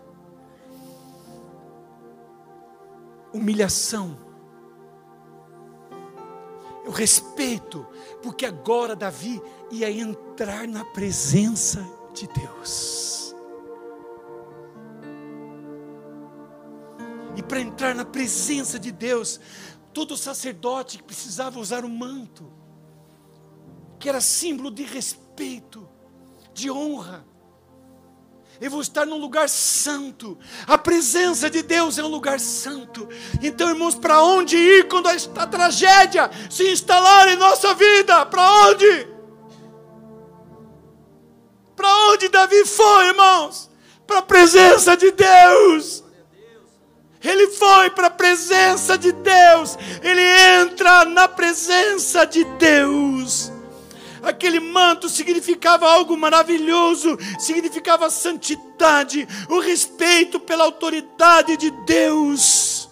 humilhação, o respeito, porque agora Davi ia entrar na presença de Deus. E para entrar na presença de Deus, todo sacerdote precisava usar um manto, que era símbolo de respeito, de honra. Eu vou estar num lugar santo. A presença de Deus é um lugar santo. Então, irmãos, para onde ir quando a tragédia se instalar em nossa vida? Para onde? Para onde Davi foi, irmãos? Para a presença de Deus. Ele foi para a presença de Deus, ele entra na presença de Deus. Aquele manto significava algo maravilhoso, significava santidade, o respeito pela autoridade de Deus.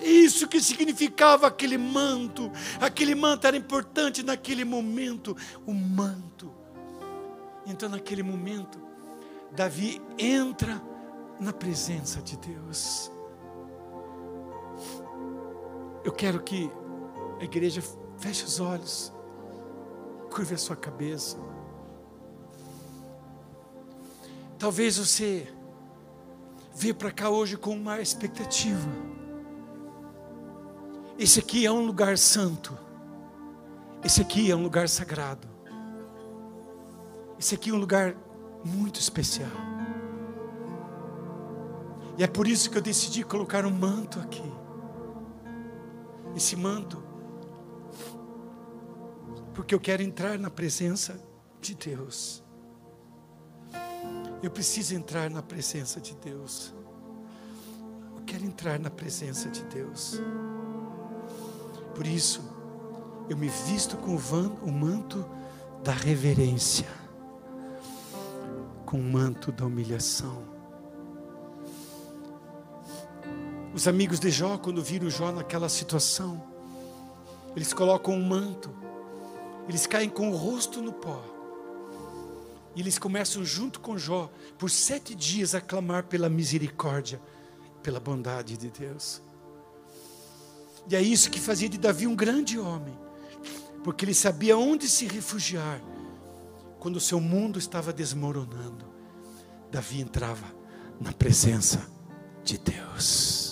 Isso que significava aquele manto. Aquele manto era importante naquele momento, o manto. Então, naquele momento, Davi entra na presença de Deus. Eu quero que a igreja feche os olhos, curve a sua cabeça. Talvez você veio para cá hoje com uma expectativa. Esse aqui é um lugar santo. Esse aqui é um lugar sagrado. Esse aqui é um lugar muito especial. E é por isso que eu decidi colocar um manto aqui esse manto, porque eu quero entrar na presença de Deus. Eu preciso entrar na presença de Deus. Eu quero entrar na presença de Deus. Por isso, eu me visto com o manto da reverência, com o manto da humilhação. Os amigos de Jó, quando viram Jó naquela situação, eles colocam um manto, eles caem com o rosto no pó, e eles começam junto com Jó, por sete dias, a clamar pela misericórdia, pela bondade de Deus. E é isso que fazia de Davi um grande homem, porque ele sabia onde se refugiar quando o seu mundo estava desmoronando. Davi entrava na presença de Deus.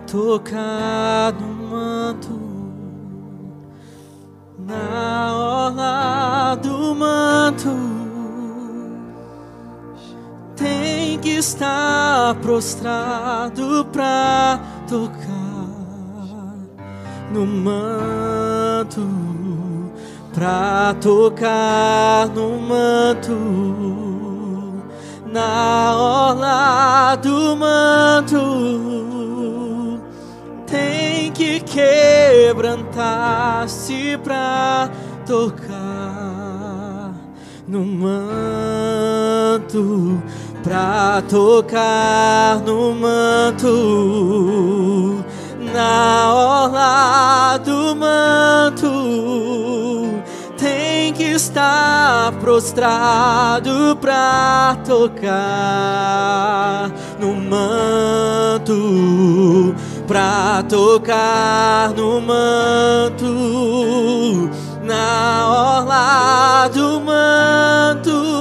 Tocar no manto, na orla do manto tem que estar prostrado pra tocar no manto, pra tocar no manto, na orla do manto. Que quebrantar-se pra tocar no manto pra tocar no manto, na orla do manto. Tem que estar prostrado pra tocar no manto, pra tocar no manto, na orla do manto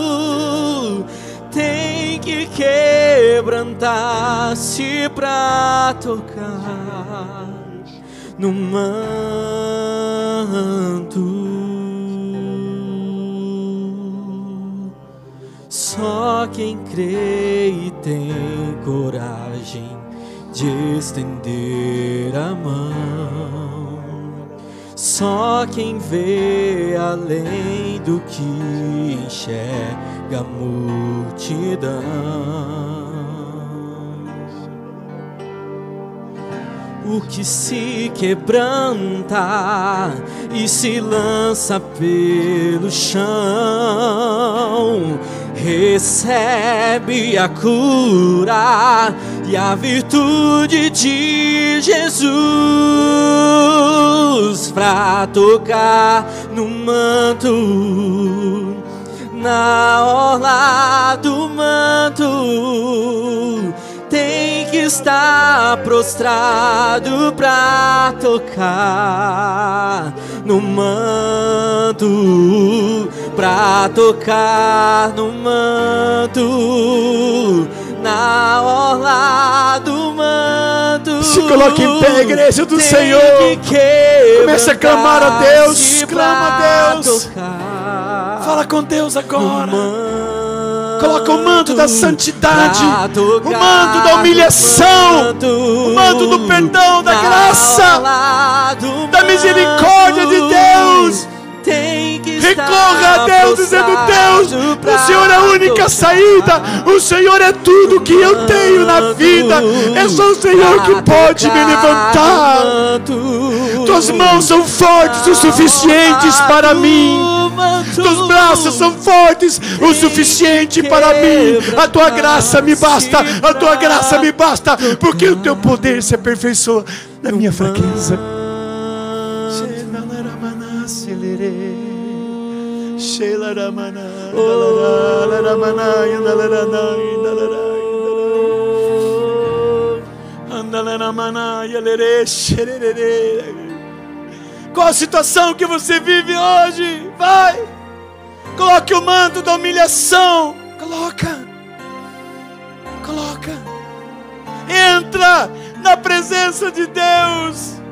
quebrantar-se pra tocar no manto. Só quem crê e tem coragem de estender a mão. Só quem vê além do que enxerga a multidão. o que se quebranta e se lança pelo chão, recebe a cura e a virtude de Jesus para tocar no manto, na orla do manto. Tem que estar prostrado pra tocar no manto, pra tocar no manto, na orla do manto. Se coloque em pé, igreja do Senhor. Comece a clamar a Deus, clama a Deus. Fala com Deus agora. Coloca o manto da santidade, o manto da humilhação, o manto do perdão, da graça, da misericórdia de Deus. Recorra a Deus dizendo: Deus, o Senhor é a única saída, o Senhor é tudo que eu tenho na vida, é só o Senhor que pode me levantar. Tuas mãos são fortes o suficientes para mim. Teus braços são fortes o suficiente para mim. A tua graça me basta, a tua graça me basta, porque o teu poder se aperfeiçoa na minha fraqueza. Qual a situação que você vive hoje? Vai! Coloque o manto da humilhação. Coloca. Coloca. Entra na presença de Deus.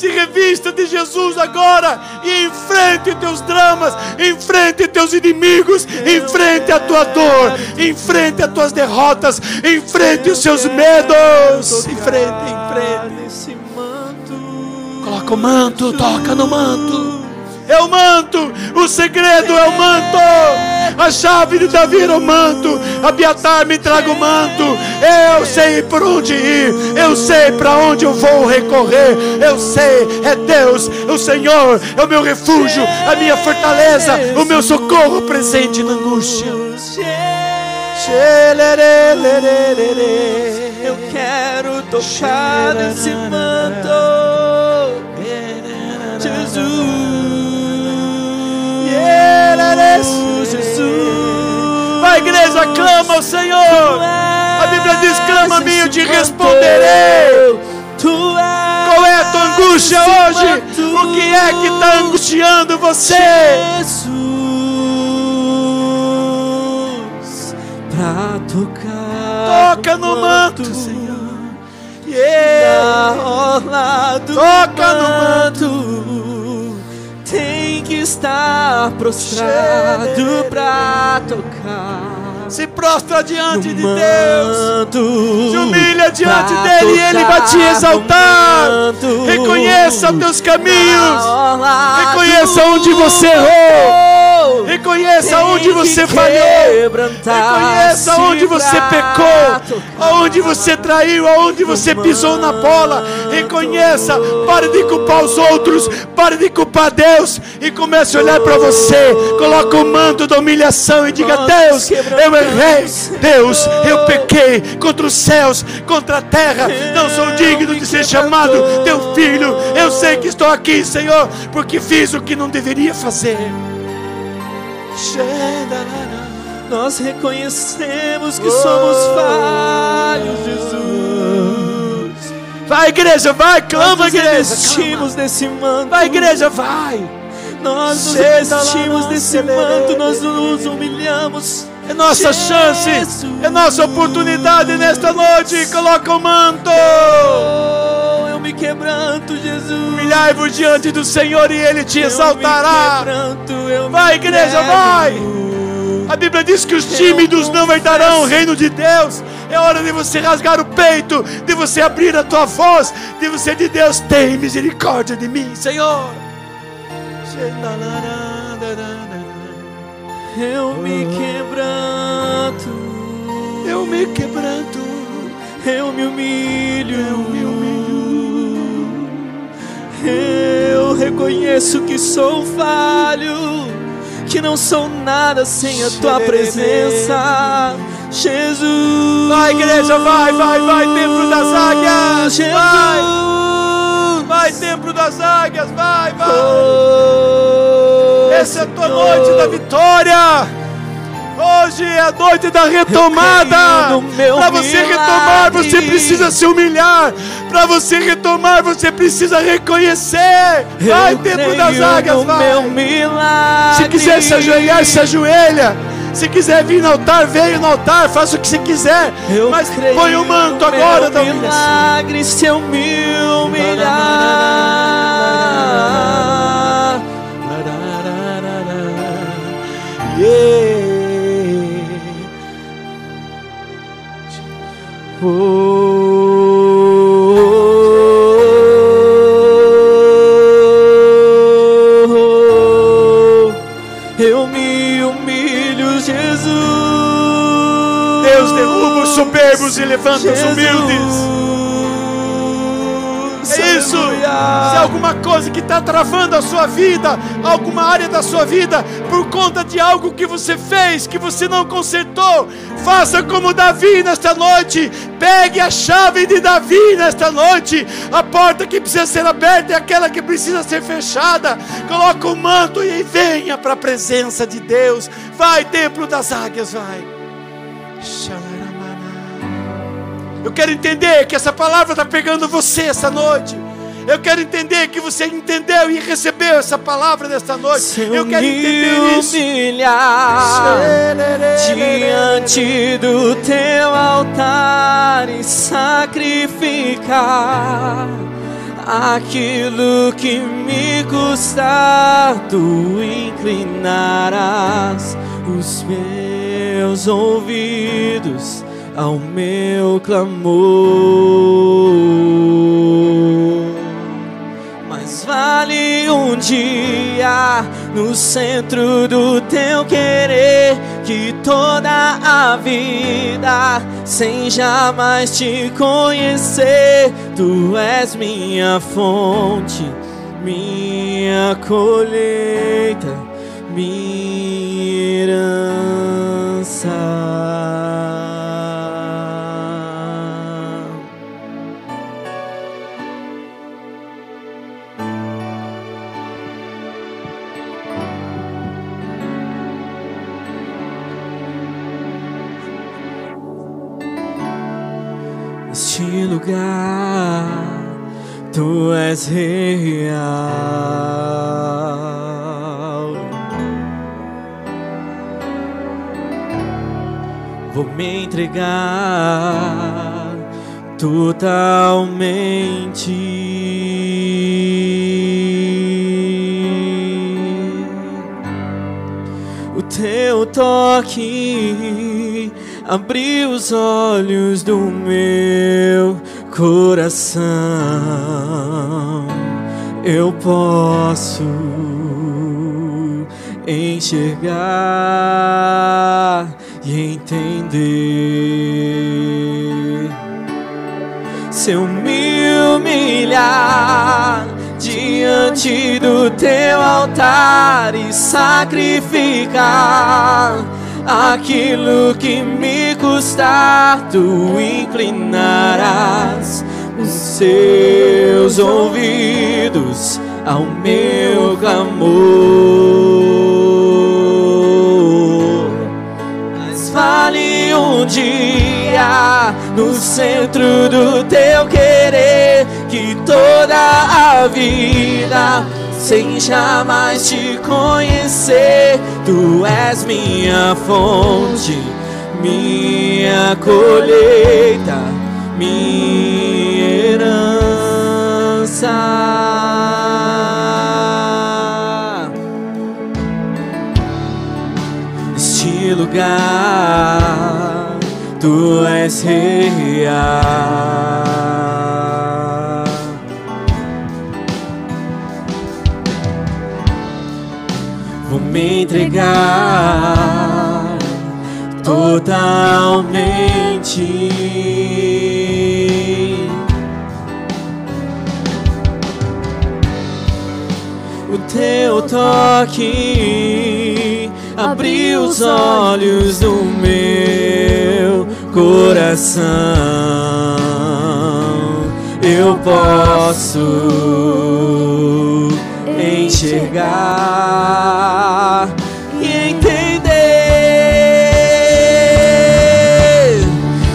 Se revista de Jesus agora e enfrente teus dramas, enfrente teus inimigos, enfrente a tua dor, enfrente as tuas derrotas, enfrente os seus medos. Enfrente, enfrente. Coloca o manto, toca no manto é o manto, o segredo é o manto, A chave de Davi era o manto. Abiatar me traga o manto. Eu sei por onde ir. Eu sei para onde eu vou recorrer. Eu sei, é Deus, o Senhor, é o meu refúgio, a minha fortaleza, o meu socorro presente na angústia. Eu quero tocar nesse manto, Jesus. Jesus. Vai, igreja, clama ao Senhor. A Bíblia diz: clama a mim, eu te responderei. Qual é a tua angústia hoje? O que é que está angustiando você? Jesus, pra tocar. Toca no manto, Senhor. Yeah. Toca no manto. Que estar prostrado pra tocar. Se prostra diante de Deus. Se humilha diante dele e ele vai te exaltar. Reconheça teus caminhos. Reconheça onde você errou. Reconheça onde você falhou. Reconheça onde você pecou, aonde você traiu, aonde você pisou na bola. Reconheça, pare de culpar os outros, pare de culpar Deus e comece a olhar para você. Coloca o manto da humilhação e diga: Deus, eu. Errei. Deus, eu pequei contra os céus, contra a terra. Não sou digno de ser chamado teu filho. Eu sei que estou aqui, Senhor, porque fiz o que não deveria fazer. Nós reconhecemos que somos falhos, Jesus. Vai, igreja, vai, clama, Nós igreja. revestimos desse manto. Vai, igreja, vai. Nós nos revestimos desse manto, nós nos humilhamos. É nossa chance, é nossa oportunidade nesta noite. Coloca o manto. Oh, eu me quebranto, Jesus. Humilhai-vos diante do Senhor e Ele te exaltará. Vai, igreja, vai. A Bíblia diz que os tímidos não herdarão o reino de Deus. É hora de você rasgar o peito, de você abrir a tua voz, de você de Deus, tem misericórdia de mim, Senhor. Eu me quebranto. Eu me quebranto. Eu me humilho. Eu me humilho. Eu reconheço que sou falho, que não sou nada sem a tua presença, Jesus. Vai, igreja, vai, vai, vai, templo das águias. Jesus. Vai, vai, templo das águias, vai, vai. Oh, Essa é a tua noite da vitória. Hoje é a noite da retomada. Para você retomar, você milagre. precisa se humilhar. Para você retomar, você precisa reconhecer. Vai, Eu templo das águias, vai. milagre. Se quiser se ajoelhar, se ajoelha. Se quiser vir no altar, venha no altar, faça o que você quiser. Eu Mas põe o manto agora meu da humilhação. milagre se eu me eu me humilho, Jesus. Deus derruba os soberbos e levanta os humildes. Alguma coisa que está travando a sua vida, alguma área da sua vida, por conta de algo que você fez, que você não consertou, faça como Davi nesta noite. Pegue a chave de Davi nesta noite. A porta que precisa ser aberta é aquela que precisa ser fechada. Coloca o manto e venha para a presença de Deus. Vai, templo das águias, vai. Eu quero entender que essa palavra está pegando você essa noite. Eu quero entender que você entendeu e recebeu essa palavra nesta noite. Se Eu quero entender isso. humilhar diante do teu altar e sacrificar aquilo que me custa, tu inclinarás os meus ouvidos ao meu clamor. Mas vale um dia no centro do teu querer que toda a vida, sem jamais te conhecer, tu és minha fonte, minha colheita, minha herança. Lugar, tu és real. Vou me entregar totalmente. O teu toque abriu os olhos do meu coração. Eu posso enxergar e entender. Se eu me humilhar diante do teu altar e sacrificar aquilo que me custar, tu inclinarás os seus ouvidos ao meu clamor. Mas vale um dia no centro do teu querer que toda a vida sem jamais te conhecer, tu és minha fonte, minha colheita, minha herança. Este lugar, tu és real. Me entregar totalmente. O teu toque abriu os olhos do meu coração. Eu posso enxergar e entender.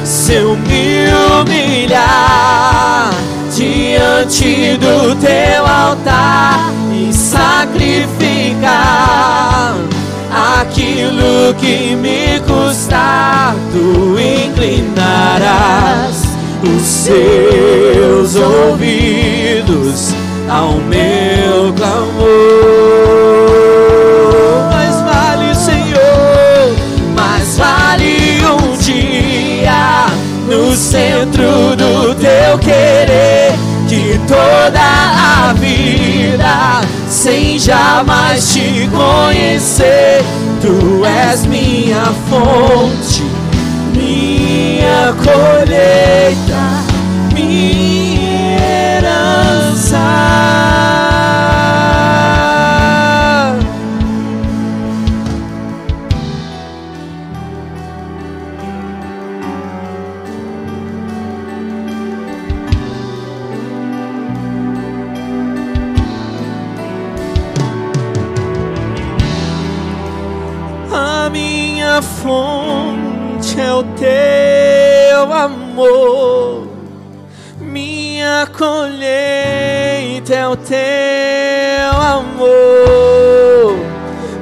Se eu me humilhar diante do teu altar e sacrificar aquilo que me custar, tu inclinarás os seus ouvidos ao meu clamor. Mas vale, Senhor, mas vale um dia no centro do teu querer que toda a vida sem jamais te conhecer, tu és minha fonte, minha colheita, A minha fonte é o teu amor, minha colheita é o teu amor,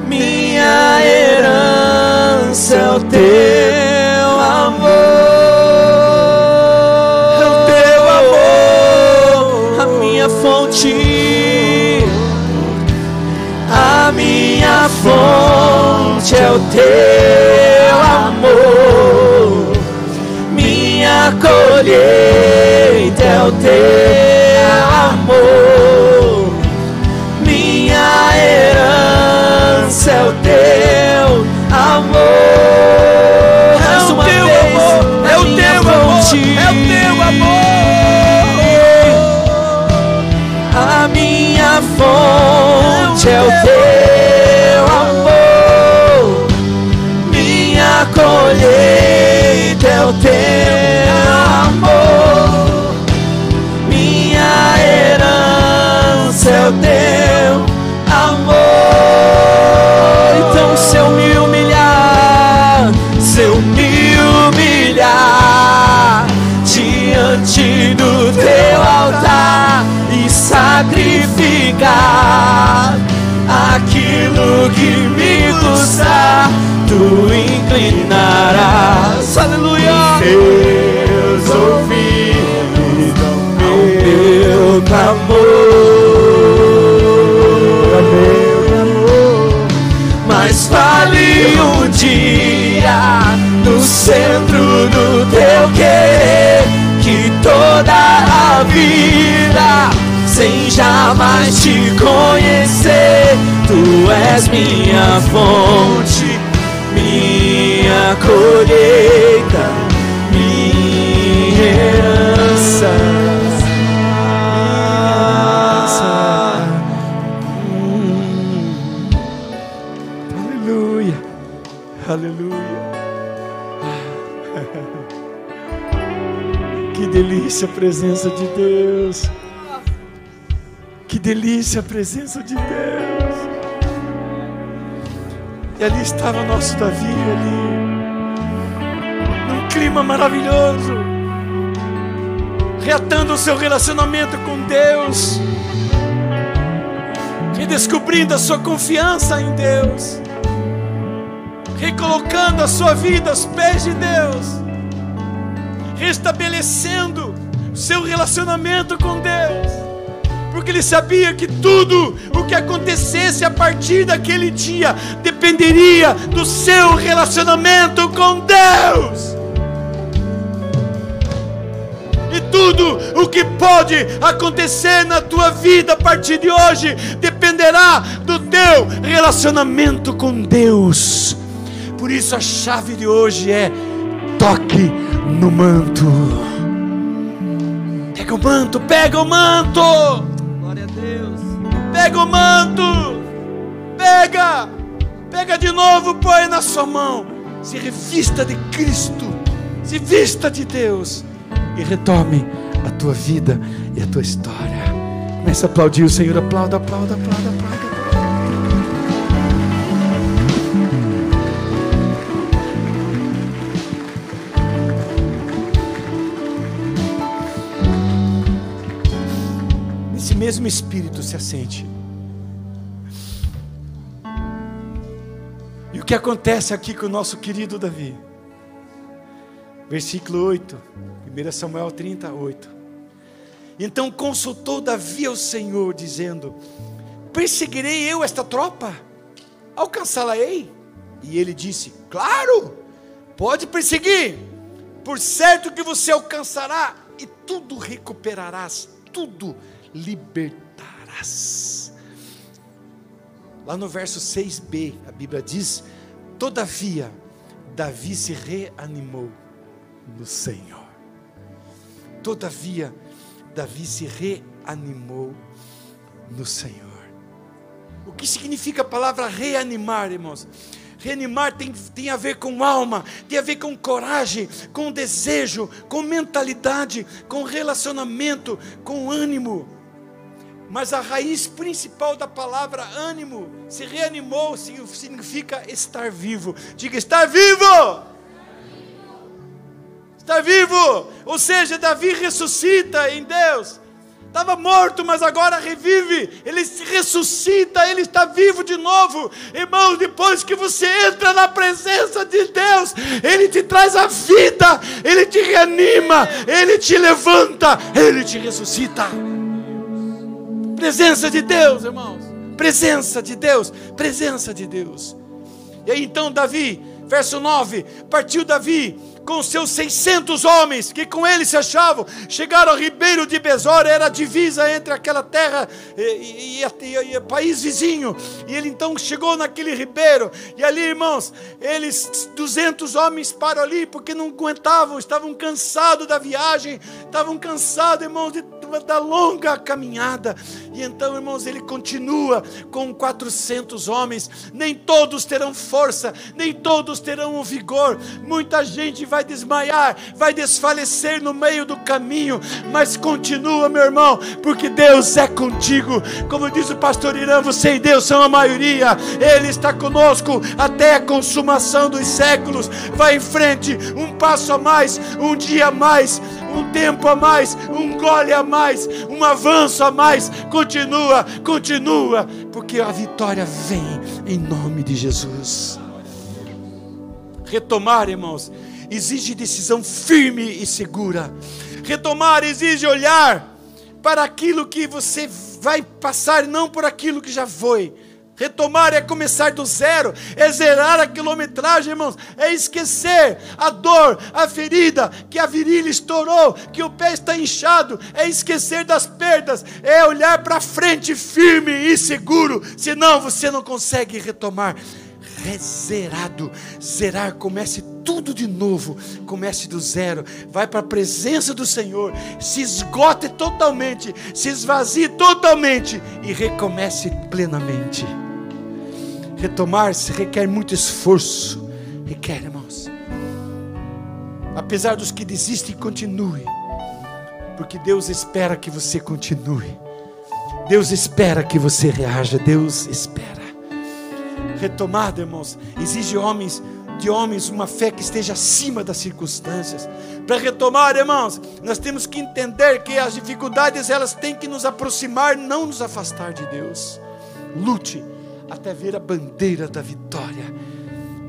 minha herança é o teu amor. É o teu amor, a minha fonte. A minha fonte é o teu amor, colheita é o teu amor, minha herança é o teu amor. É o teu amor, é o teu amor, é o teu amor. A minha fonte é o é teu amor, minha colheita é o teu teu amor. Então, se eu me humilhar, se eu me humilhar diante do teu altar e sacrificar aquilo que me custa, tu inclinarás. Aleluia! Teus ouvidos ao Meu clamor, centro do teu querer que toda a vida sem jamais te conhecer tu és minha fonte minha colheita minha herança. Aleluia, delícia a presença de Deus. Que delícia a presença de Deus. E ali estava nosso Davi, ali, num clima maravilhoso, reatando o seu relacionamento com Deus, redescobrindo a sua confiança em Deus. Recolocando a sua vida aos pés de Deus, restabelecendo seu relacionamento com Deus, porque ele sabia que tudo o que acontecesse a partir daquele dia dependeria do seu relacionamento com Deus. E tudo o que pode acontecer na tua vida a partir de hoje dependerá do teu relacionamento com Deus. Por isso a chave de hoje é toque no manto. Pega o manto, pega o manto. glória a Deus Pega o manto. Pega. Pega de novo, põe na sua mão. Se revista de Cristo. Se vista de Deus. E retome a tua vida e a tua história. Comece a aplaudir o Senhor. Aplauda, aplauda, aplauda, aplauda. Mesmo espírito se assente. E o que acontece aqui com o nosso querido Davi? Versículo 8, 1 Samuel 38. Então consultou Davi ao Senhor, dizendo: Perseguirei eu esta tropa? Alcançá-la-ei? E ele disse: Claro, pode perseguir, por certo que você alcançará e tudo recuperarás, tudo libertarás. Lá no verso 6b, a Bíblia diz: Todavia, Davi se reanimou no Senhor. Todavia, Davi se reanimou no Senhor. O que significa a palavra reanimar, irmãos? Reanimar tem, tem a ver com alma, tem a ver com coragem, com desejo, com mentalidade, com relacionamento, com ânimo. Mas a raiz principal da palavra ânimo, se reanimou, significa estar vivo. Diga, estar vivo! Está vivo, ou seja, Davi ressuscita em Deus. Estava morto, mas agora revive. Ele se ressuscita, ele está vivo de novo. Irmãos, depois que você entra na presença de Deus, ele te traz a vida, ele te reanima, ele te levanta, ele te ressuscita. Presença de Deus, irmãos. Presença de Deus, presença de Deus. E aí então Davi, verso 9, partiu Davi com seus 600 homens que com ele se achavam, chegaram ao ribeiro de Besor, era a divisa entre aquela terra e, e, e, e, país vizinho. E ele então chegou naquele ribeiro, e ali, irmãos, eles, 200 homens param ali porque não aguentavam, estavam cansados da viagem, estavam cansados, irmãos, de da longa caminhada. E então, irmãos, ele continua com 400 homens. Nem todos terão força, nem todos terão o vigor. Muita gente vai desmaiar, vai desfalecer no meio do caminho, mas continua, meu irmão, porque Deus é contigo. Como diz o pastor Irã, você e Deus são a maioria. Ele está conosco até a consumação dos séculos. Vai em frente, um passo a mais, um dia a mais, um tempo a mais, um gole a mais, um avanço a mais. Continua, continua, porque a vitória vem em nome de Jesus. Retomar, irmãos, exige decisão firme e segura. Retomar exige olhar para aquilo que você vai passar, não por aquilo que já foi. Retomar é começar do zero, é zerar a quilometragem, irmãos, é esquecer a dor, a ferida, que a virilha estourou, que o pé está inchado, é esquecer das perdas, é olhar para frente firme e seguro, senão você não consegue retomar. Zerado, zerar, comece tudo de novo, comece do zero, vai para a presença do Senhor, se esgote totalmente, se esvazie totalmente e recomece plenamente. Retomar-se requer muito esforço. Requer, irmãos. Apesar dos que desistem, continue. Porque Deus espera que você continue. Deus espera que você reaja. Deus espera. Retomada, irmãos, exige homens de homens uma fé que esteja acima das circunstâncias. Para retomar, irmãos, nós temos que entender que as dificuldades elas têm que nos aproximar, não nos afastar de Deus. Lute até ver a bandeira da vitória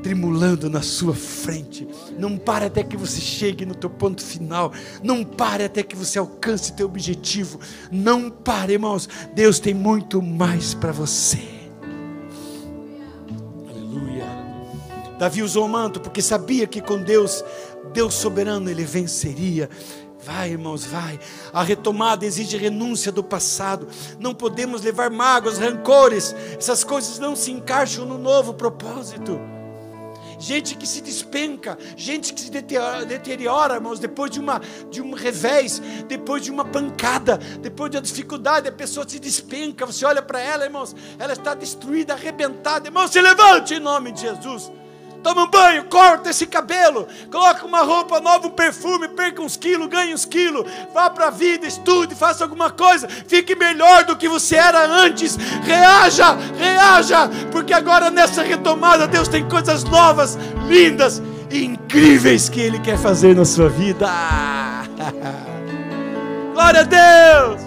tremulando na sua frente. Não pare até que você chegue no teu ponto final. Não pare até que você alcance teu objetivo. Não pare, irmãos. Deus tem muito mais para você. Davi usou o manto porque sabia que com Deus, Deus soberano, ele venceria. Vai, irmãos, vai. A retomada exige renúncia do passado. Não podemos levar mágoas, rancores. Essas coisas não se encaixam no novo propósito. Gente que se despenca, gente que se deteriora, irmãos, depois de, uma, de um revés, depois de uma pancada, depois de uma dificuldade, a pessoa se despenca. Você olha para ela, irmãos, ela está destruída, arrebentada. Irmão, se levante em nome de Jesus toma um banho, corta esse cabelo, coloca uma roupa nova, um perfume, perca uns quilos, ganhe uns quilos, vá para a vida, estude, faça alguma coisa, fique melhor do que você era antes, reaja, reaja, porque agora nessa retomada Deus tem coisas novas, lindas e incríveis que Ele quer fazer na sua vida. (laughs) Glória a Deus!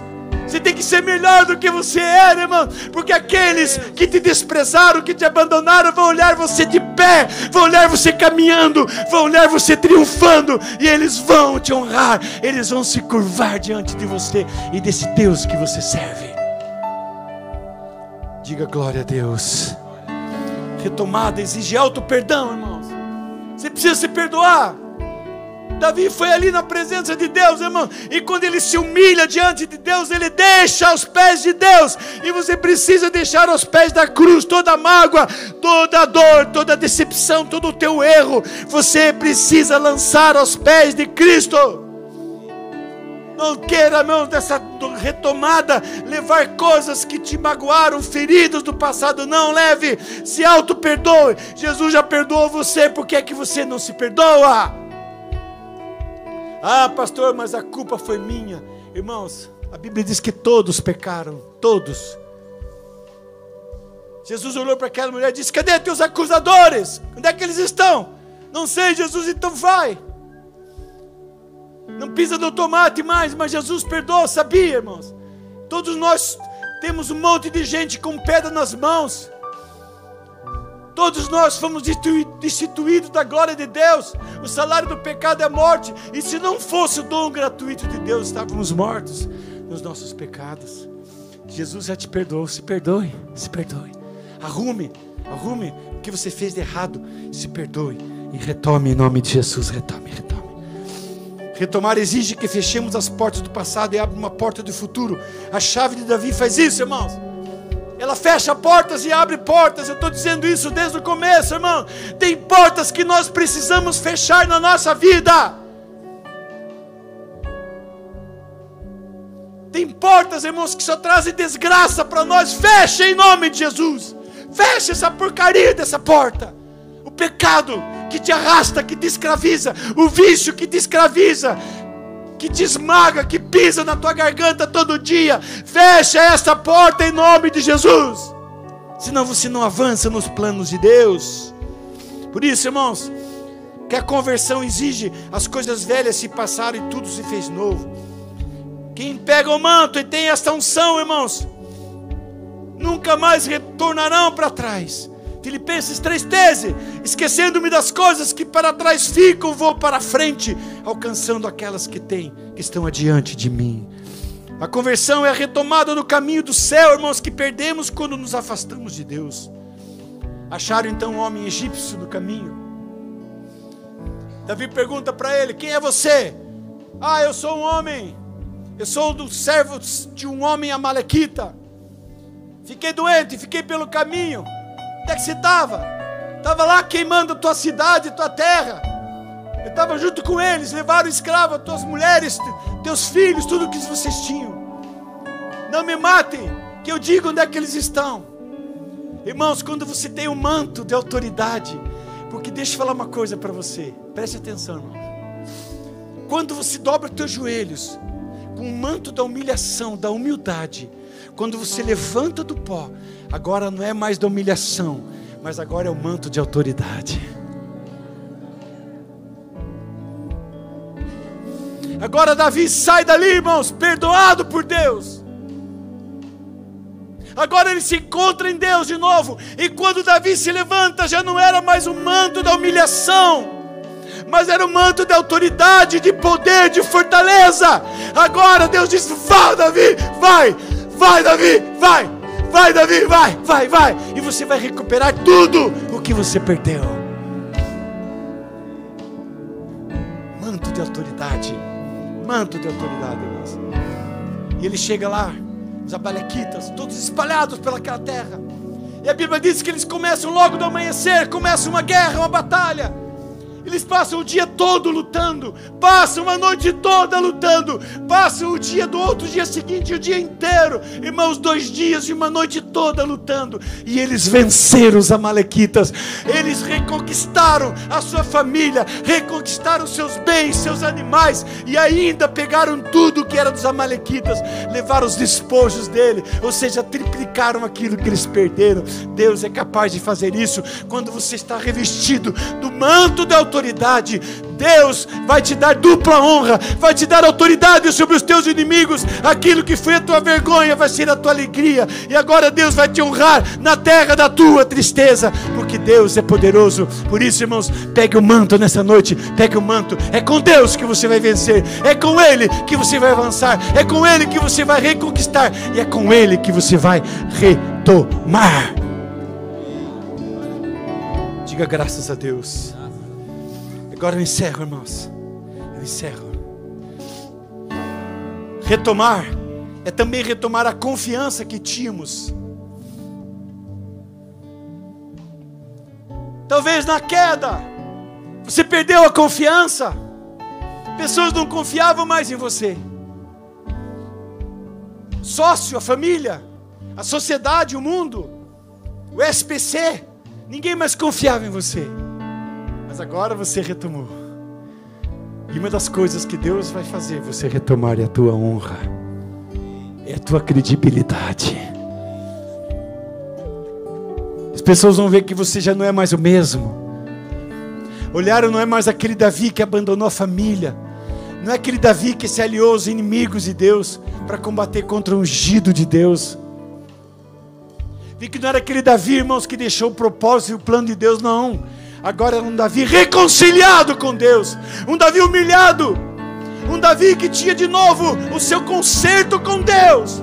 Você tem que ser melhor do que você era, irmão. Porque aqueles que te desprezaram, que te abandonaram, vão olhar você de pé, vão olhar você caminhando, vão olhar você triunfando, e eles vão te honrar, eles vão se curvar diante de você e desse Deus que você serve. Diga glória a Deus. Retomada exige alto perdão, irmãos. Você precisa se perdoar. Davi foi ali na presença de Deus, irmão, e quando ele se humilha diante de Deus, ele deixa aos pés de Deus, e você precisa deixar aos pés da cruz toda a mágoa, toda a dor, toda a decepção, todo o teu erro, você precisa lançar aos pés de Cristo. Não queira, irmão, dessa retomada, levar coisas que te magoaram, feridas do passado. Não leve, se auto-perdoe. Jesus já perdoou você, por que é que você não se perdoa? Ah, pastor, mas a culpa foi minha. Irmãos, a Bíblia diz que todos pecaram, todos. Jesus olhou para aquela mulher e disse: Cadê teus acusadores? Onde é que eles estão? Não sei, Jesus, então vai. Não pisa no tomate mais, mas Jesus perdoa, sabia, irmãos? Todos nós temos um monte de gente com pedra nas mãos. Todos nós fomos destituídos da glória de Deus. O salário do pecado é morte. E se não fosse o dom gratuito de Deus, estávamos mortos nos nossos pecados. Jesus já te perdoou. Se perdoe, se perdoe. Arrume, arrume o que você fez de errado. Se perdoe e retome em nome de Jesus. Retome, retome. Retomar exige que fechemos as portas do passado e abra uma porta do futuro. A chave de Davi faz isso, irmãos. Ela fecha portas e abre portas. Eu estou dizendo isso desde o começo, irmão. Tem portas que nós precisamos fechar na nossa vida. em portas, irmãos, que só trazem desgraça para nós. Feche em nome de Jesus. Feche essa porcaria dessa porta. O pecado que te arrasta, que te escraviza, o vício que te escraviza, que te esmaga, que pisa na tua garganta todo dia. Fecha essa porta em nome de Jesus. Senão você não avança nos planos de Deus. Por isso, irmãos, que a conversão exige as coisas velhas se passaram e tudo se fez novo. Quem pega o manto e tem esta unção, irmãos, nunca mais retornarão para trás. Filipenses 3,13: Esquecendo-me das coisas que para trás ficam, vou para frente, alcançando aquelas que têm, que estão adiante de mim. A conversão é a retomada do caminho do céu, irmãos, que perdemos quando nos afastamos de Deus. Acharam então um homem egípcio no caminho. Davi pergunta para ele: Quem é você? Ah, eu sou um homem. Eu sou do servo de um homem amalequita. Fiquei doente, fiquei pelo caminho. Onde é que você estava? Estava lá queimando tua cidade, tua terra. Eu estava junto com eles, levaram escravo tuas mulheres, teus filhos, tudo que vocês tinham. Não me matem, que eu digo onde é que eles estão. Irmãos, quando você tem um manto de autoridade, porque deixa eu falar uma coisa para você, preste atenção, irmão. Quando você dobra os teus joelhos, com o manto da humilhação, da humildade, quando você levanta do pó, agora não é mais da humilhação, mas agora é o manto de autoridade. Agora Davi sai dali, irmãos, perdoado por Deus. Agora ele se encontra em Deus de novo. E quando Davi se levanta, já não era mais o manto da humilhação, mas era o manto de autoridade, de poder, de fortaleza. Agora Deus diz: Vai, Davi, vai, Vai, Davi, vai. Vai, Davi, vai, vai, vai. E você vai recuperar tudo o que você perdeu. Manto de autoridade. Manto de autoridade, irmãos. E ele chega lá, os abalequitas, todos espalhados pelaquela terra. E a Bíblia diz que eles começam logo do amanhecer, começa uma guerra, uma batalha. Eles passam o dia todo lutando, passam a noite toda lutando, passam o dia do outro dia seguinte, o dia inteiro, irmãos, dois dias e uma noite toda lutando, e eles venceram os Amalequitas, eles reconquistaram a sua família, reconquistaram seus bens, seus animais, e ainda pegaram tudo que era dos Amalequitas, levaram os despojos dele, ou seja, triplicaram aquilo que eles perderam. Deus é capaz de fazer isso quando você está revestido do manto da autoridade. Deus vai te dar dupla honra, vai te dar autoridade sobre os teus inimigos. Aquilo que foi a tua vergonha vai ser a tua alegria. E agora Deus vai te honrar na terra da tua tristeza, porque Deus é poderoso. Por isso, irmãos, pegue o manto nessa noite, pegue o manto. É com Deus que você vai vencer, é com Ele que você vai avançar, é com Ele que você vai reconquistar, e é com Ele que você vai retomar. Diga graças a Deus. Agora eu encerro, irmãos. Eu encerro. Retomar é também retomar a confiança que tínhamos. Talvez na queda você perdeu a confiança. Pessoas não confiavam mais em você. Sócio, a família, a sociedade, o mundo, o SPC, ninguém mais confiava em você. Mas agora você retomou. E uma das coisas que Deus vai fazer você retomar é a tua honra, é a tua credibilidade. As pessoas vão ver que você já não é mais o mesmo. Olharam, não é mais aquele Davi que abandonou a família. Não é aquele Davi que se aliou aos inimigos de Deus para combater contra o ungido de Deus. Vi que não era aquele Davi, irmãos, que deixou o propósito e o plano de Deus, não Agora é um Davi reconciliado com Deus, um Davi humilhado, um Davi que tinha de novo o seu conserto com Deus,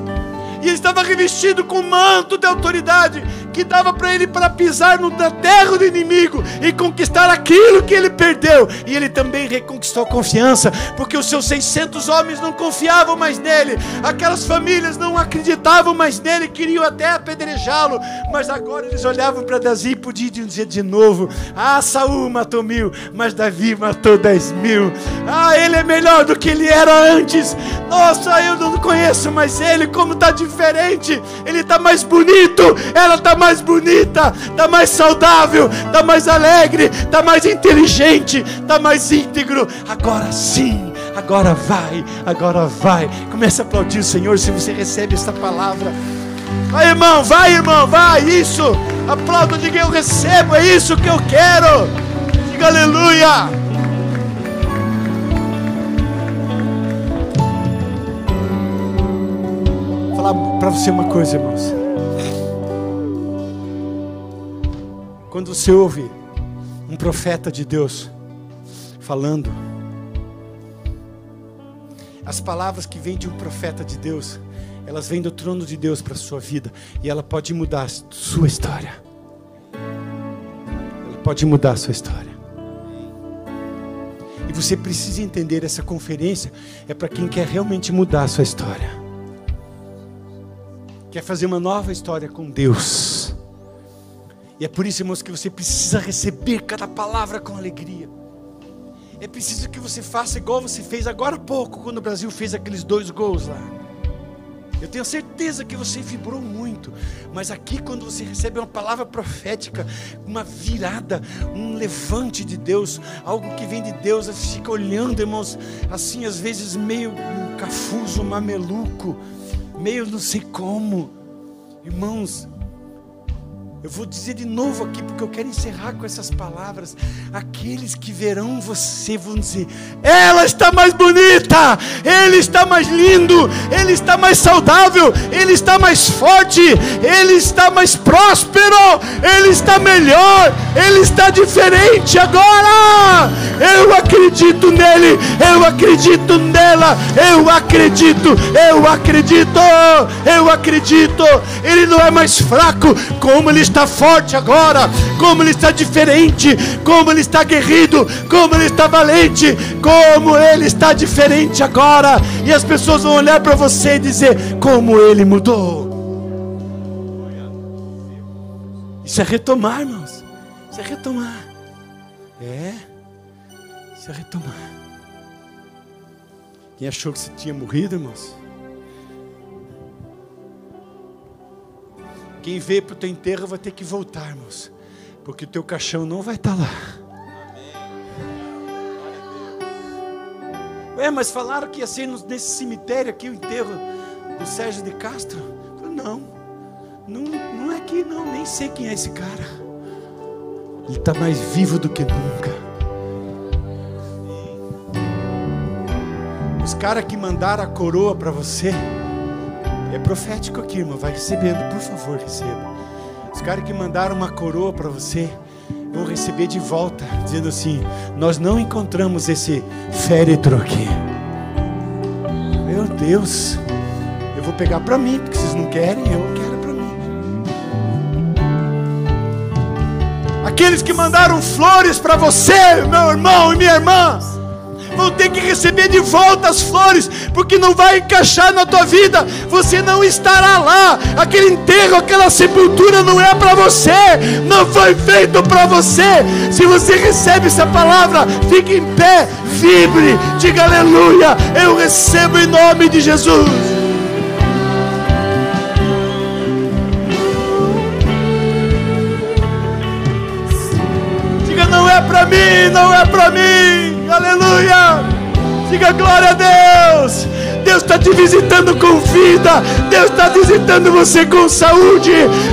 e estava revestido com o manto de autoridade que dava para ele para pisar na terra do inimigo e conquistar aquilo que ele perdeu. E ele também reconquistou a confiança, porque os seus 600 homens não confiavam mais nele, aquelas famílias não acreditavam mais nele, queriam até apedrejá-lo, mas agora eles olhavam para Davi e podiam dizer de novo: Ah, Saul matou mil, mas Davi matou dez mil. Ah, ele é melhor do que ele era antes. Nossa, eu não conheço mais ele, como está diferente. Ele está mais bonito, ela está mais bonita, está mais saudável, está mais alegre, está mais inteligente, está mais íntegro. Agora sim, agora vai, agora vai. Comece a aplaudir o Senhor se você recebe essa palavra. Vai, irmão, vai, irmão, vai, isso. Aplauda, diga eu recebo, é isso que eu quero. Diga aleluia. Vou falar para você uma coisa, irmãos. Quando você ouve um profeta de Deus falando, as palavras que vêm de um profeta de Deus, elas vêm do trono de Deus para a sua vida e ela pode mudar a sua história. Ela pode mudar a sua história. E você precisa entender essa conferência é para quem quer realmente mudar a sua história. Quer fazer uma nova história com Deus. E é por isso, irmãos, que você precisa receber cada palavra com alegria. É preciso que você faça igual você fez agora há pouco, quando o Brasil fez aqueles dois gols lá. Eu tenho certeza que você vibrou muito, mas aqui, quando você recebe uma palavra profética, uma virada, um levante de Deus, algo que vem de Deus, você fica olhando, irmãos, assim, às vezes meio um cafuso, mameluco, meio não sei como, irmãos, eu vou dizer de novo aqui, porque eu quero encerrar com essas palavras. Aqueles que verão você vão dizer: ela está mais bonita, ele está mais lindo, ele está mais saudável, ele está mais forte, ele está mais próspero, ele está melhor, ele está diferente agora. Eu acredito nele, eu acredito nela, eu acredito, eu acredito, eu acredito. Ele não é mais fraco, como ele está forte agora, como ele está diferente, como ele está aguerrido, como ele está valente, como ele está diferente agora. E as pessoas vão olhar para você e dizer: como ele mudou. Isso é retomar, irmãos. Isso é retomar. É. Isso é retomar. Quem achou que você tinha morrido, irmãos? Quem veio para o teu enterro vai ter que voltar, irmãos. Porque o teu caixão não vai estar tá lá. É, mas falaram que ia ser nesse cemitério aqui o enterro do Sérgio de Castro. Não, não, não é aqui não, nem sei quem é esse cara. Ele está mais vivo do que nunca. Os caras que mandaram a coroa para você é profético aqui, irmão. Vai recebendo, por favor, receba. Os caras que mandaram uma coroa para você vão receber de volta, dizendo assim: Nós não encontramos esse féretro aqui. Meu Deus, eu vou pegar para mim, porque vocês não querem, eu quero para mim. Aqueles que mandaram flores para você, meu irmão e minha irmã vão ter que receber de volta as flores, porque não vai encaixar na tua vida, você não estará lá. Aquele enterro, aquela sepultura não é para você, não foi feito para você. Se você recebe essa palavra, fique em pé, vibre, diga aleluia. Eu recebo em nome de Jesus. Diga, não é para mim, não é para mim. Aleluia! Diga glória a Deus! Deus está te visitando com vida, Deus está visitando você com saúde,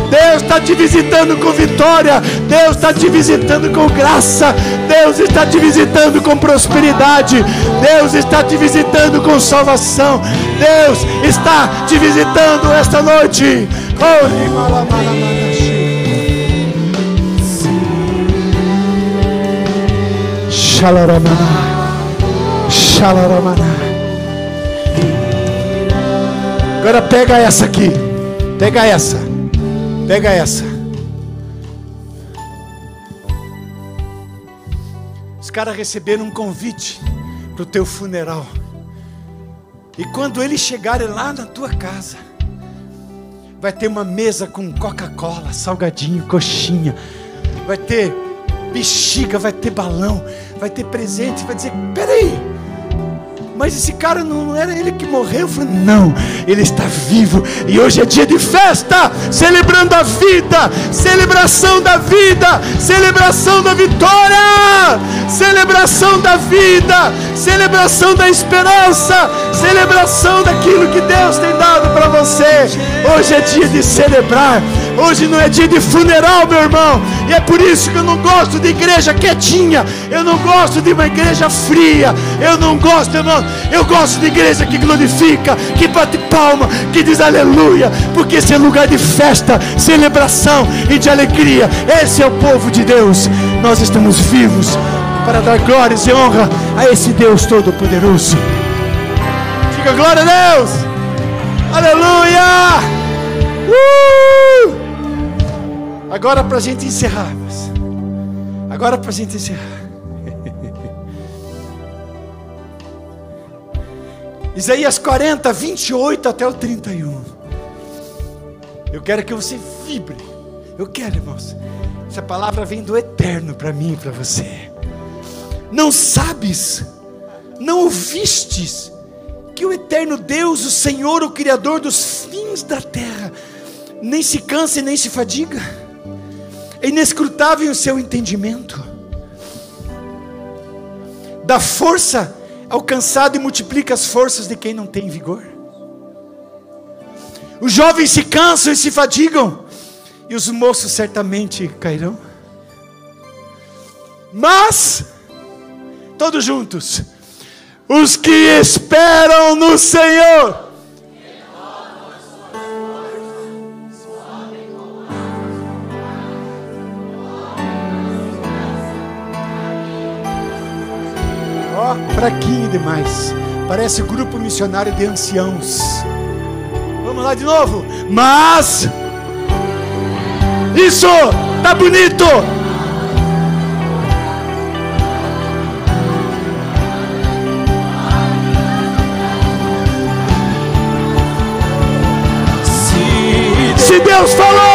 Deus está te visitando com vitória, Deus está te visitando com graça, Deus está te visitando com prosperidade, Deus está te visitando com salvação, Deus está te visitando esta noite. Oh, Xalaramana. Xalaramana. Agora pega essa aqui. Pega essa. Pega essa. Os caras receberam um convite para o teu funeral. E quando eles chegarem lá na tua casa, vai ter uma mesa com Coca-Cola, salgadinho, coxinha, vai ter bexiga, vai ter balão, vai ter presente, vai dizer: peraí, mas esse cara não era ele que morreu? Eu falei, não, ele está vivo. E hoje é dia de festa, celebrando a vida, celebração da vida, celebração da vitória, celebração da vida, celebração da esperança, celebração daquilo que Deus tem dado para você. Hoje é dia de celebrar. Hoje não é dia de funeral, meu irmão. E é por isso que eu não gosto de igreja quietinha. Eu não gosto de uma igreja fria. Eu não gosto, irmão. Eu gosto de igreja que glorifica, que bate palma, que diz aleluia. Porque esse é lugar de festa, celebração e de alegria. Esse é o povo de Deus. Nós estamos vivos para dar glórias e honra a esse Deus Todo-Poderoso. Diga glória a Deus. Aleluia. Uh! Agora para a gente encerrar, mas... agora para a gente encerrar. (laughs) Isaías 40, 28 até o 31. Eu quero que você vibre. Eu quero, irmãos. Essa palavra vem do eterno para mim e para você. Não sabes, não ouvistes, que o eterno Deus, o Senhor, o Criador dos fins da terra, nem se cansa e nem se fadiga? É inescrutável o seu entendimento. Dá força ao cansado e multiplica as forças de quem não tem vigor. Os jovens se cansam e se fadigam, e os moços certamente cairão. Mas, todos juntos, os que esperam no Senhor, fraquinho demais. Parece grupo missionário de anciãos. Vamos lá de novo. Mas isso tá bonito. Se Deus falou,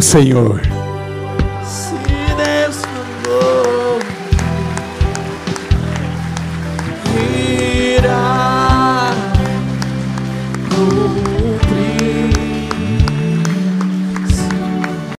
o Senhor.